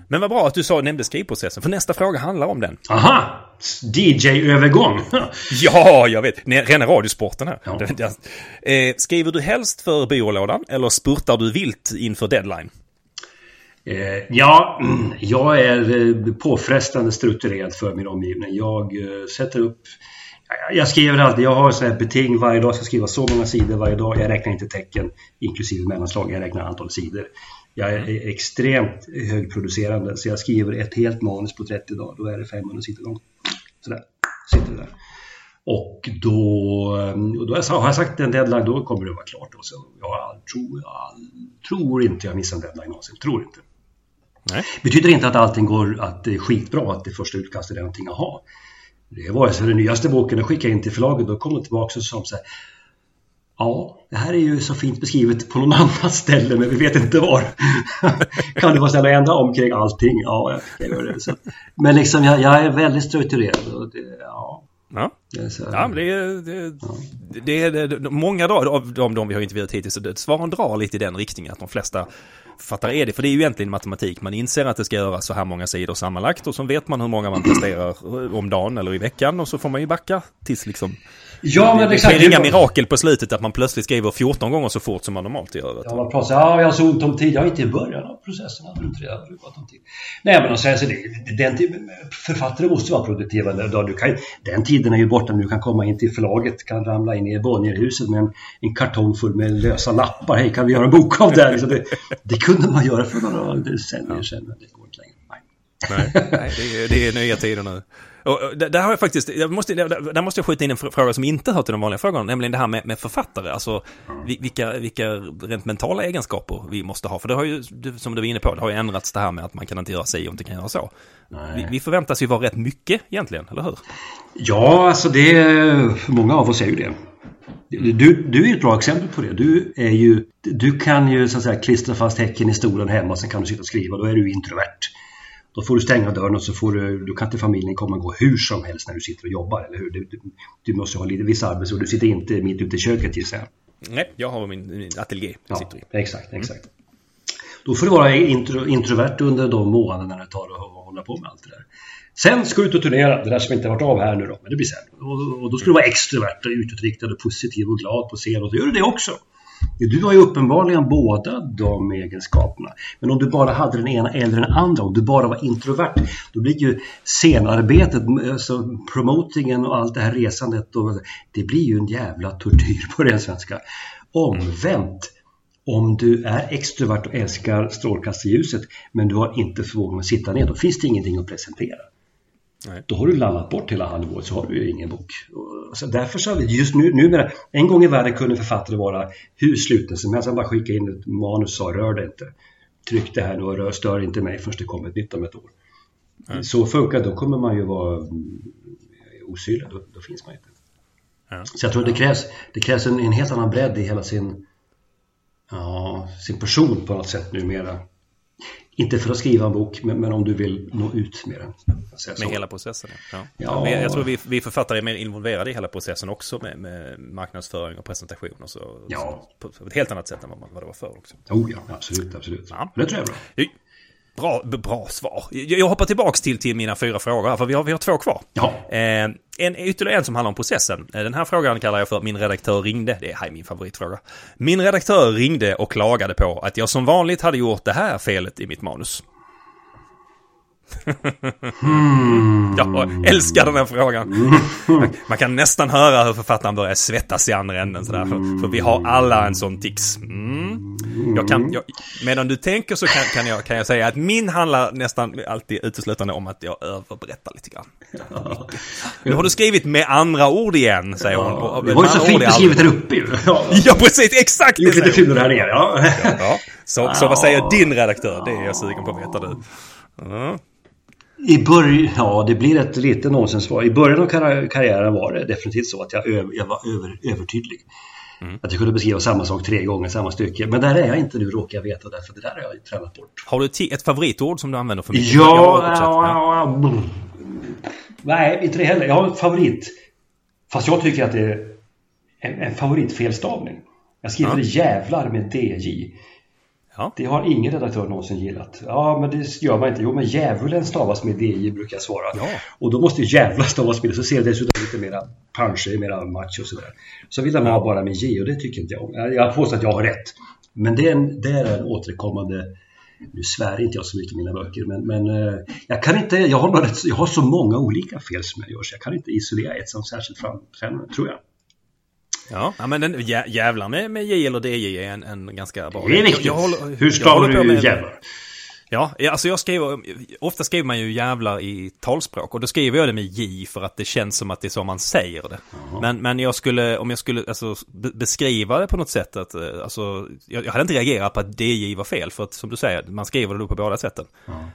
Men vad bra att du sa, nämnde skrivprocessen, för nästa fråga handlar om den. Aha! DJ-övergång! Ja, jag vet. Nej, Rena radiosporten här. Ja. Eh, skriver du helst för byrålådan eller spurtar du vilt inför deadline? Eh, ja, jag är eh, påfrestande strukturerad för min omgivning. Jag eh, sätter upp... jag- Jag skriver alltid, jag har så här beting varje dag, jag ska skriva så många sidor varje dag. Jag räknar inte tecken inklusive mellanslag, jag räknar antal sidor. Jag är extremt högproducerande, så jag skriver ett helt manus på 30 dagar, då är det 500 sidor långt. Sådär, sitter det där. Och då, och då har jag sagt en deadline, då kommer det vara klart. Och så, jag tror, jag tror inte jag missar en deadline någonsin, tror inte. Nej. Betyder inte att allting går att det är skitbra, att det första utkastet är någonting att ha. Det var så den nyaste boken jag skickade in till förlaget, då kom de tillbaka och sa så här, Ja, det här är ju så fint beskrivet på någon annat ställe, men vi vet inte var. kan du vara snäll och ändra omkring allting? Ja, jag kan göra det. Så. Men liksom, jag, jag är väldigt strukturerad. Och det, ja, Ja. så. Ja, men det är, det, det är det, många av de, de vi har intervjuat hittills, svaren drar lite i den riktningen att de flesta författare är det. För det är ju egentligen matematik. Man inser att det ska göras så här många sidor sammanlagt och så vet man hur många man presterar om dagen eller i veckan och så får man ju backa tills liksom... Ja, men det exakt. sker inga mirakel på slutet att man plötsligt skriver 14 gånger så fort som man normalt gör. Ja, man pratar ja, jag har så ont om tid. Ja, inte i början av processen hade du inte det. Du gott om tid. Nej, men och sen så det, den, författare måste vara produktiva. Då du kan, den tiden är ju borta när du kan komma in till förlaget, kan ramla in i Bonnierhuset med en, en kartong full med lösa lappar. Hej, kan vi göra en bok av det här? Liksom det, det kunde man göra för några decennier sedan, men det går inte längre. Nej. Nej, nej det, är, det är nya tider nu. Och, och, där har jag faktiskt, jag måste, där, där måste jag skjuta in en fr- fråga som inte hör till de vanliga frågorna, nämligen det här med, med författare. Alltså vi- vilka, vilka rent mentala egenskaper vi måste ha. För det har ju, som du var inne på, det har ju ändrats det här med att man kan inte göra si och inte kan göra så. Vi, vi förväntas ju vara rätt mycket egentligen, eller hur? Ja, alltså det... Många av oss är ju det. Du, du är ett bra exempel på det. Du, är ju, du kan ju så att säga klistra fast häcken i stolen hemma och sen kan du sitta och skriva. Då är du introvert. Då får du stänga dörren och så får du, du kan inte familjen komma och gå hur som helst när du sitter och jobbar, eller hur? Du, du, du måste ha lite viss arbetsro. Du sitter inte mitt ute i köket gissar jag. Nej, jag har min, min ateljé i. exakt, exakt. Då får du vara intro, introvert under de månaderna det tar att hålla på med allt det där. Sen ska du ut och turnera, det där som inte varit av här nu då, men det blir sen. Och, och då ska du vara extrovert, och utåtriktad, och positiv och glad på scen och då gör du det också. Du har ju uppenbarligen båda de egenskaperna. Men om du bara hade den ena eller den andra, om du bara var introvert, då blir ju scenarbetet, alltså promotingen och allt det här resandet, och, det blir ju en jävla tortyr på ren svenska. Omvänt, om du är extrovert och älskar strålkastarljuset, men du har inte förmågan att sitta ner, då finns det ingenting att presentera. Nej. Då har du lammat bort hela halvåret så har du ju ingen bok. Så därför så har vi just nu, numera, en gång i världen kunde författare vara hur sluten som helst. Han bara skicka in ett manus och sa rör det inte. Tryck det här nu och rör, stör inte mig förrän det kommer ett nytt om ett år. Så funkar då kommer man ju vara mm, osynlig, då, då finns man inte. Ja. Så jag tror det krävs, det krävs en, en helt annan bredd i hela sin, ja, sin person på något sätt numera. Inte för att skriva en bok, men, men om du vill nå ut med den. Med hela processen. Ja. Ja. Ja. Jag tror vi, vi författare är mer involverade i hela processen också med, med marknadsföring och presentation och så. Ja. Så, på ett helt annat sätt än vad, man, vad det var förr också. Oh ja, absolut, absolut. Ja. Det tror jag är bra. Bra, bra svar. Jag, hoppar tillbaks till, till mina fyra frågor här, för vi har, vi har två kvar. Ja. Eh, en, ytterligare en som handlar om processen. Eh, Den här frågan kallar jag för Min redaktör ringde. Det här är min favoritfråga. Min redaktör ringde och klagade på att jag som vanligt hade gjort det här felet i mitt manus. Jag älskar den här frågan. Man, man kan nästan höra hur författaren börjar svettas i andra änden. Sådär, för, för vi har alla en sån tics. Mm. Jag kan, jag, medan du tänker så kan, kan, jag, kan jag säga att min handlar nästan alltid uteslutande om att jag överberättar lite grann. Nu har du skrivit med andra ord igen, säger hon. Och Det var ju så fint beskrivet aldrig- där uppe ju. Ja. Ja, precis, exakt! Gjort lite fulor här nere, ja. Ja. Så, så vad säger din redaktör? Det är jag sugen på att veta du. Ja. I början, ja det blir ett lite nonsenssvar. I början av karri- karriären var det definitivt så att jag, jag var över, övertydlig. Mm. Att jag kunde beskriva samma sak tre gånger, samma stycke. Men där är jag inte nu råkar jag veta därför det där har jag tränat bort. Har du ett favoritord som du använder för mycket? Ja, ja, ja, brr. Nej, inte det heller. Jag har en favorit. Fast jag tycker att det är en, en favoritfelstavning. Jag skriver Ja. jävlar med DJ. Ja. Det har ingen redaktör någonsin gillat. Ja, men det gör man inte. Jo, men djävulen stavas med DJ brukar jag svara. Ja. Och då måste ju stavas med det. Så ser det dessutom lite mera punch, mera match och sådär. Så vill man ha bara med J och det tycker inte jag om. Jag- påstår att jag har rätt. Men det är en, det är en återkommande nu svär inte jag så mycket i mina böcker, men, men eh, jag kan inte, jag har, rätt, jag har så många olika fel som jag gör, så jag kan inte isolera ett som särskilt framträdande, tror jag. Ja, ja men den jä- jävlar med, med J eller DJ är en, en ganska bra... Det är viktigt. Jag- jag håller- Hur stavar du med- jävlar? Ja, ja, alltså jag skriver, ofta skriver man ju jävlar i talspråk och då skriver jag det med J för att det känns som att det är så man säger det. Men, men jag skulle, om jag skulle alltså, be- beskriva det på något sätt att, eh, alltså, jag, jag hade inte reagerat på att DJ var fel för att som du säger, man skriver det då på båda sätten.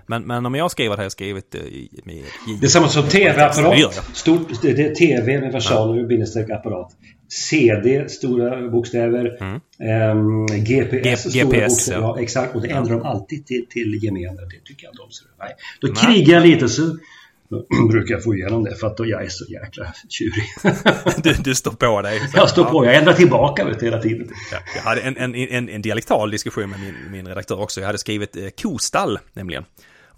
Men, men om jag skriver det här, jag skrivit det i- med J. Det är samma som TV-apparat. Stort, det är TV med versaler, bindestreck apparat. CD, stora bokstäver. Ehm, GPS, G- stora GPS, bokstäver. ja. Ja, exakt. Och det ändrar de alltid till, till gemene. Det tycker jag inte om. Nej. Då Nej. krigar jag lite så brukar jag få igenom det för att då jag är så jäkla tjurig. Du, du står på dig. Så, jag står på, jag ändrar tillbaka vet, hela tiden. Ja, jag hade en, en, en, en dialektal diskussion med min, min redaktör också. Jag hade skrivit eh, kostall, nämligen.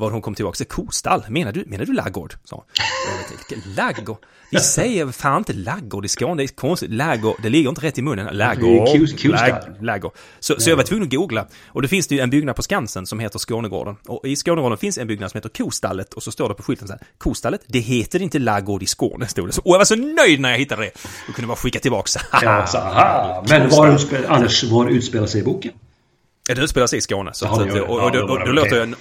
Var hon kom tillbaka, kostall, menar du, menar du laggård? Sa hon. Laggård? Vi säger fan inte laggård i Skåne, det är konstigt. Laggård, det ligger inte rätt i munnen. Laggård, laggård. Så, så jag var tvungen att googla. Och det finns det ju en byggnad på Skansen som heter Skånegården. Och i Skånegården finns en byggnad som heter Kostallet. Och så står det på skylten så här, Kostallet, det heter inte laggård i Skåne, stod det. Så, och jag var så nöjd när jag hittade det. Jag kunde bara skicka tillbaka. Ja, så, aha. Men var Anders, var utspelar sig i boken? Ja, det utspelar sig i Skåne. Så Ja, att, det. och, och, Ja, då, då då låter jag,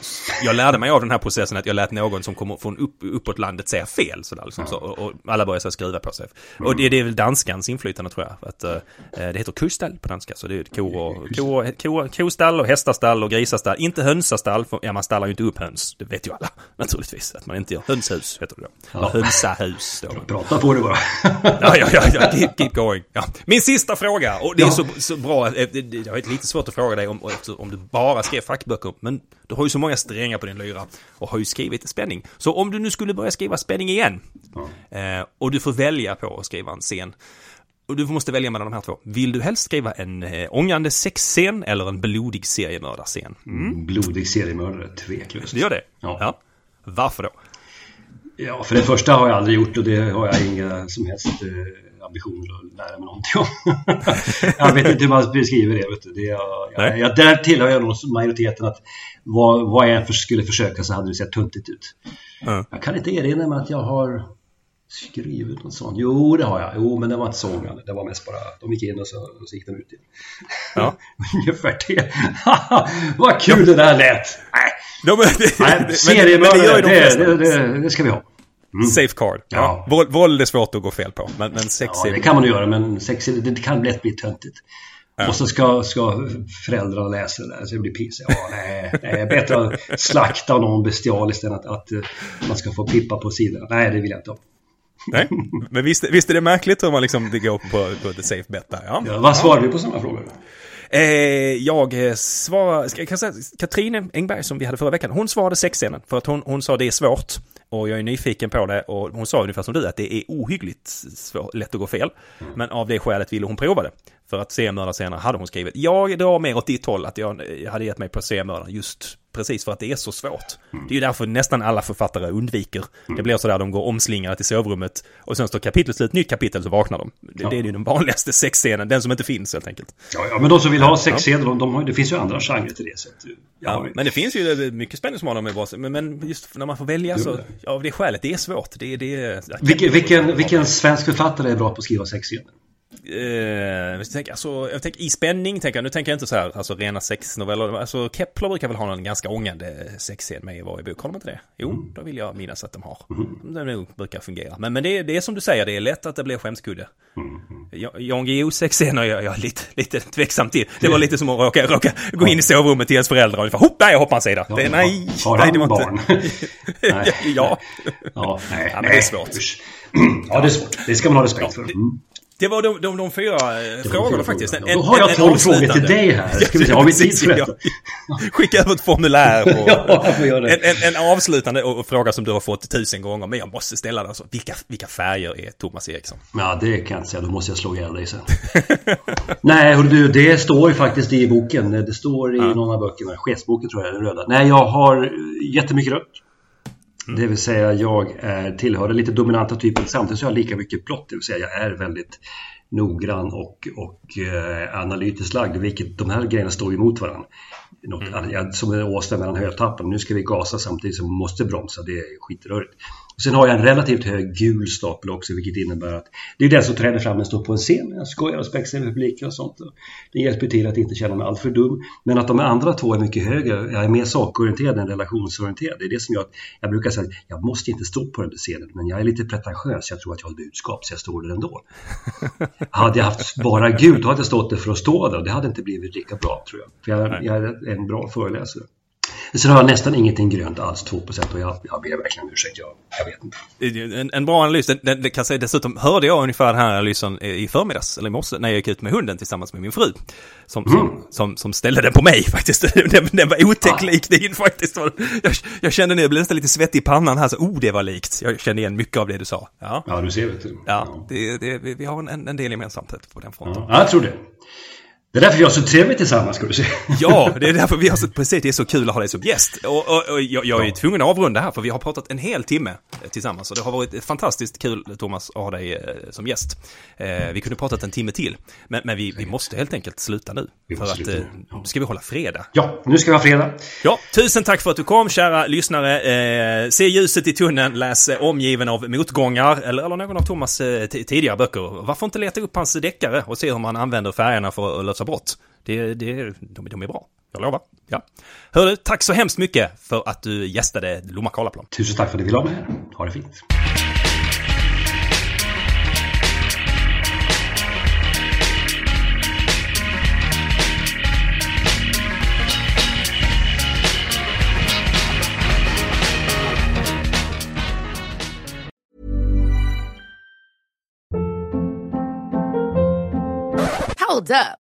jag lärde mig av den här processen att jag lät någon som kommer från upp, uppåt landet säga fel. Sådär, liksom, så, och, och alla började så här skruva på sig. Och det, det är väl danskans inflytande tror jag. Att, eh, det heter kustall på danska. Så det är kor och, kor, kor, kostall och hästastall och grisastall. Inte hönsastall, för ja, man stallar ju inte upp höns. Det vet ju alla naturligtvis. Att man inte gör hönshus, heter det då. Eller hönsahus. Då. Prata på det bara. Ja, ja, ja, ja keep, keep going. Ja. Min sista fråga, och det är Ja. så, så bra, eh, det, har lite svårt att fråga dig om, om du bara skrev fackböcker, men du har ju så många strängar på din lyra och har ju skrivit spänning. Så om du nu skulle börja skriva spänning igen, eh, och du får välja på att skriva en scen, och du måste välja mellan de här två. Vill du helst skriva en eh, ångande sexscen eller en blodig seriemördarscen? Mm. Blodig seriemördare, tveklöst. Du gör det? Ja. Varför då? Ja, för det första har jag aldrig gjort och det har jag inga som helst eh, ambitioner att lära mig någonting om. jag vet inte hur man beskriver det. Vet du. det jag, jag, där tillhör jag nog majoriteten att vad, vad jag än för, skulle försöka så hade det sett tuntigt ut. Mm. Jag kan inte erinra mig att jag har skrivit något sånt. Jo, det har jag. Jo, men det var inte så ångande. Det var mest bara, de gick in och så, och så gick de ut igen. Ja. Ungefär det. vad kul det där lät! Nej, De, det, Nej det, det, det, det ska vi ha. Safe card. Ja. Ja. Våld, är svårt att gå fel på, men, men sex Ja, är... det kan man göra, men sex, det, det kan lätt bli töntigt. Och så ska, ska föräldrarna läsa det där, så det blir piss. Ja, nej, nej, bättre att slakta någon bestialiskt än att, att eh, man ska få pippa på sidan. Nej, det vill jag inte ha. Nej, men visst, visst är det märkligt hur man liksom det går på, på the safe bet där, ja. Ja, vad svarar vi på sådana frågor? Eh, jag eh, svarade, svarar, kan säga, Engberg som vi hade förra veckan, hon svarade sexscenen. För att hon, hon sa det är svårt. Och jag är nyfiken på det och hon sa ungefär som du att det är ohyggligt svår, lätt att gå fel. Men av det skälet ville hon prova det. För att seriemördarscener hade hon skrivit. Jag drar mer åt ditt håll att jag, jag hade gett mig på seriemördaren just precis för att det är så svårt. Det är ju därför nästan alla författare undviker. Det blir sådär de går omslingade till sovrummet och sen står kapitlet slut, nytt kapitel så vaknar de. Det, det är ju den vanligaste sexscenen, den som inte finns helt enkelt. Ja, ja men de som vill ha sexscener, de, de har, det finns ju andra genrer till det. Så att, ja, Ja, men det finns ju mycket spännande som har dem med men, men just när man får välja så, ja, av det skälet, det är svårt. Det, det, vilken, vilken, vilken svensk författare är bra på att skriva sexscener? Eh, tänker, alltså, jag tänker i spänning, tänker jag. nu tänker jag inte så här, alltså rena sexnoveller. Alltså Kepler brukar väl ha en ganska ångande sexscen med i varje bok, har de inte det? Jo, då vill jag minnas att de har. De nog brukar fungera. Men, men det, det är som du säger, det är lätt att det blir skämskudde. Ja- Jan Guillous sexscener är jag, jag är lite, lite tveksam till. Det var lite som att råka, råka gå in i sovrummet till ens föräldrar och ungefär, hopp, där jag hoppar en sida. Det, nej, har nej, det var barn? inte... ja. Ja, nej, Ja, men nej. det är svårt. Ja, det är svårt. Det ska man ha respekt för. Mm. Det var de, de, de fyra eh, frågorna faktiskt. frågor. Då har jag tolv frågor till dig här. Ska vi se, har vi tid för detta? Skicka över ett formulär och Ja, en, en, en avslutande och- och fråga som du har fått tusen gånger. Men jag måste ställa den. Alltså, vilka, vilka färger är Thomas Eriksson? Ja, det kan jag inte säga. Då måste jag slå ihjäl dig sen. Nej, du, det står ju faktiskt i boken. Det står i någon av böckerna. Chefsboken tror jag, den röda. Nej, jag har jättemycket rött. Det vill säga jag är, tillhör den lite dominanta typen samtidigt så har jag lika mycket blått. Det vill säga jag är väldigt noggrann och, och eh, analytiskt lagd. Vilket de här grejerna står emot varandra. Något, jag, som en åsna mellan hötappen. Nu ska vi gasa samtidigt som vi måste bromsa. Det är skitrörigt. Sen har jag en relativt hög gul stapel också vilket innebär att det är den som träder fram när jag står på en scen. Jag skojar och spexar med publiken och sånt. Det hjälper till att inte känna mig alltför dum. Men att de andra två är mycket högre. Jag är mer sakorienterad än relationsorienterad. Det är det som gör att jag brukar säga att jag måste inte stå på den där scenen. Men jag är lite pretentiös. Jag tror att jag har ett budskap så jag står där ändå. hade jag haft bara gult då hade jag stått där för att stå där. Det hade inte blivit lika bra tror jag. För jag, jag är en bra föreläsare. Sen har jag nästan ingenting grönt alls, 2 och jag, jag ber verkligen om ursäkt. Jag, jag vet inte. En, en bra analys. Den, den, det kan säga, dessutom hörde jag ungefär den här analysen i förmiddags, eller i morse, när jag gick ut med hunden tillsammans med min fru. Som, som, som, som ställde den på mig faktiskt. Den, den var otäck lik din faktiskt. Jag, jag kände nu, jag blev nästan lite svettig i pannan här, så oh det var likt. Jag kände igen mycket av det du sa. Ja, Ja, du ser vet du. ja det, det, vi vi har en, en del gemensamt på den fronten. Ja, jag tror det. Det är därför vi har så trevligt tillsammans, ska du se. Ja, det är därför vi har så, precis, det är så kul att ha dig som gäst. Och, och, och jag, jag är ju tvungen att avrunda här, för vi har pratat en hel timme eh, tillsammans. Och det har varit fantastiskt kul, Thomas, att ha dig eh, som gäst. Eh, vi kunde pratat en timme till, men, men vi, vi måste helt enkelt sluta nu. För att eh, nu, ja. ska vi hålla fredag. Ja, nu ska vi ha fredag. Ja, tusen tack för att du kom, kära lyssnare. Eh, se ljuset i tunneln, läs eh, Omgiven av motgångar, eller, eller någon av Thomas tidigare böcker. Varför inte leta upp hans deckare och se hur man använder färgerna för att lösa brott? Det, det, de, de är bra, jag lovar. Ja. Hör du, tack så hemskt mycket för att du gästade Lomma Karlaplan. Tusen tack för att du ville ha mig här. Ha det fint. Hold up.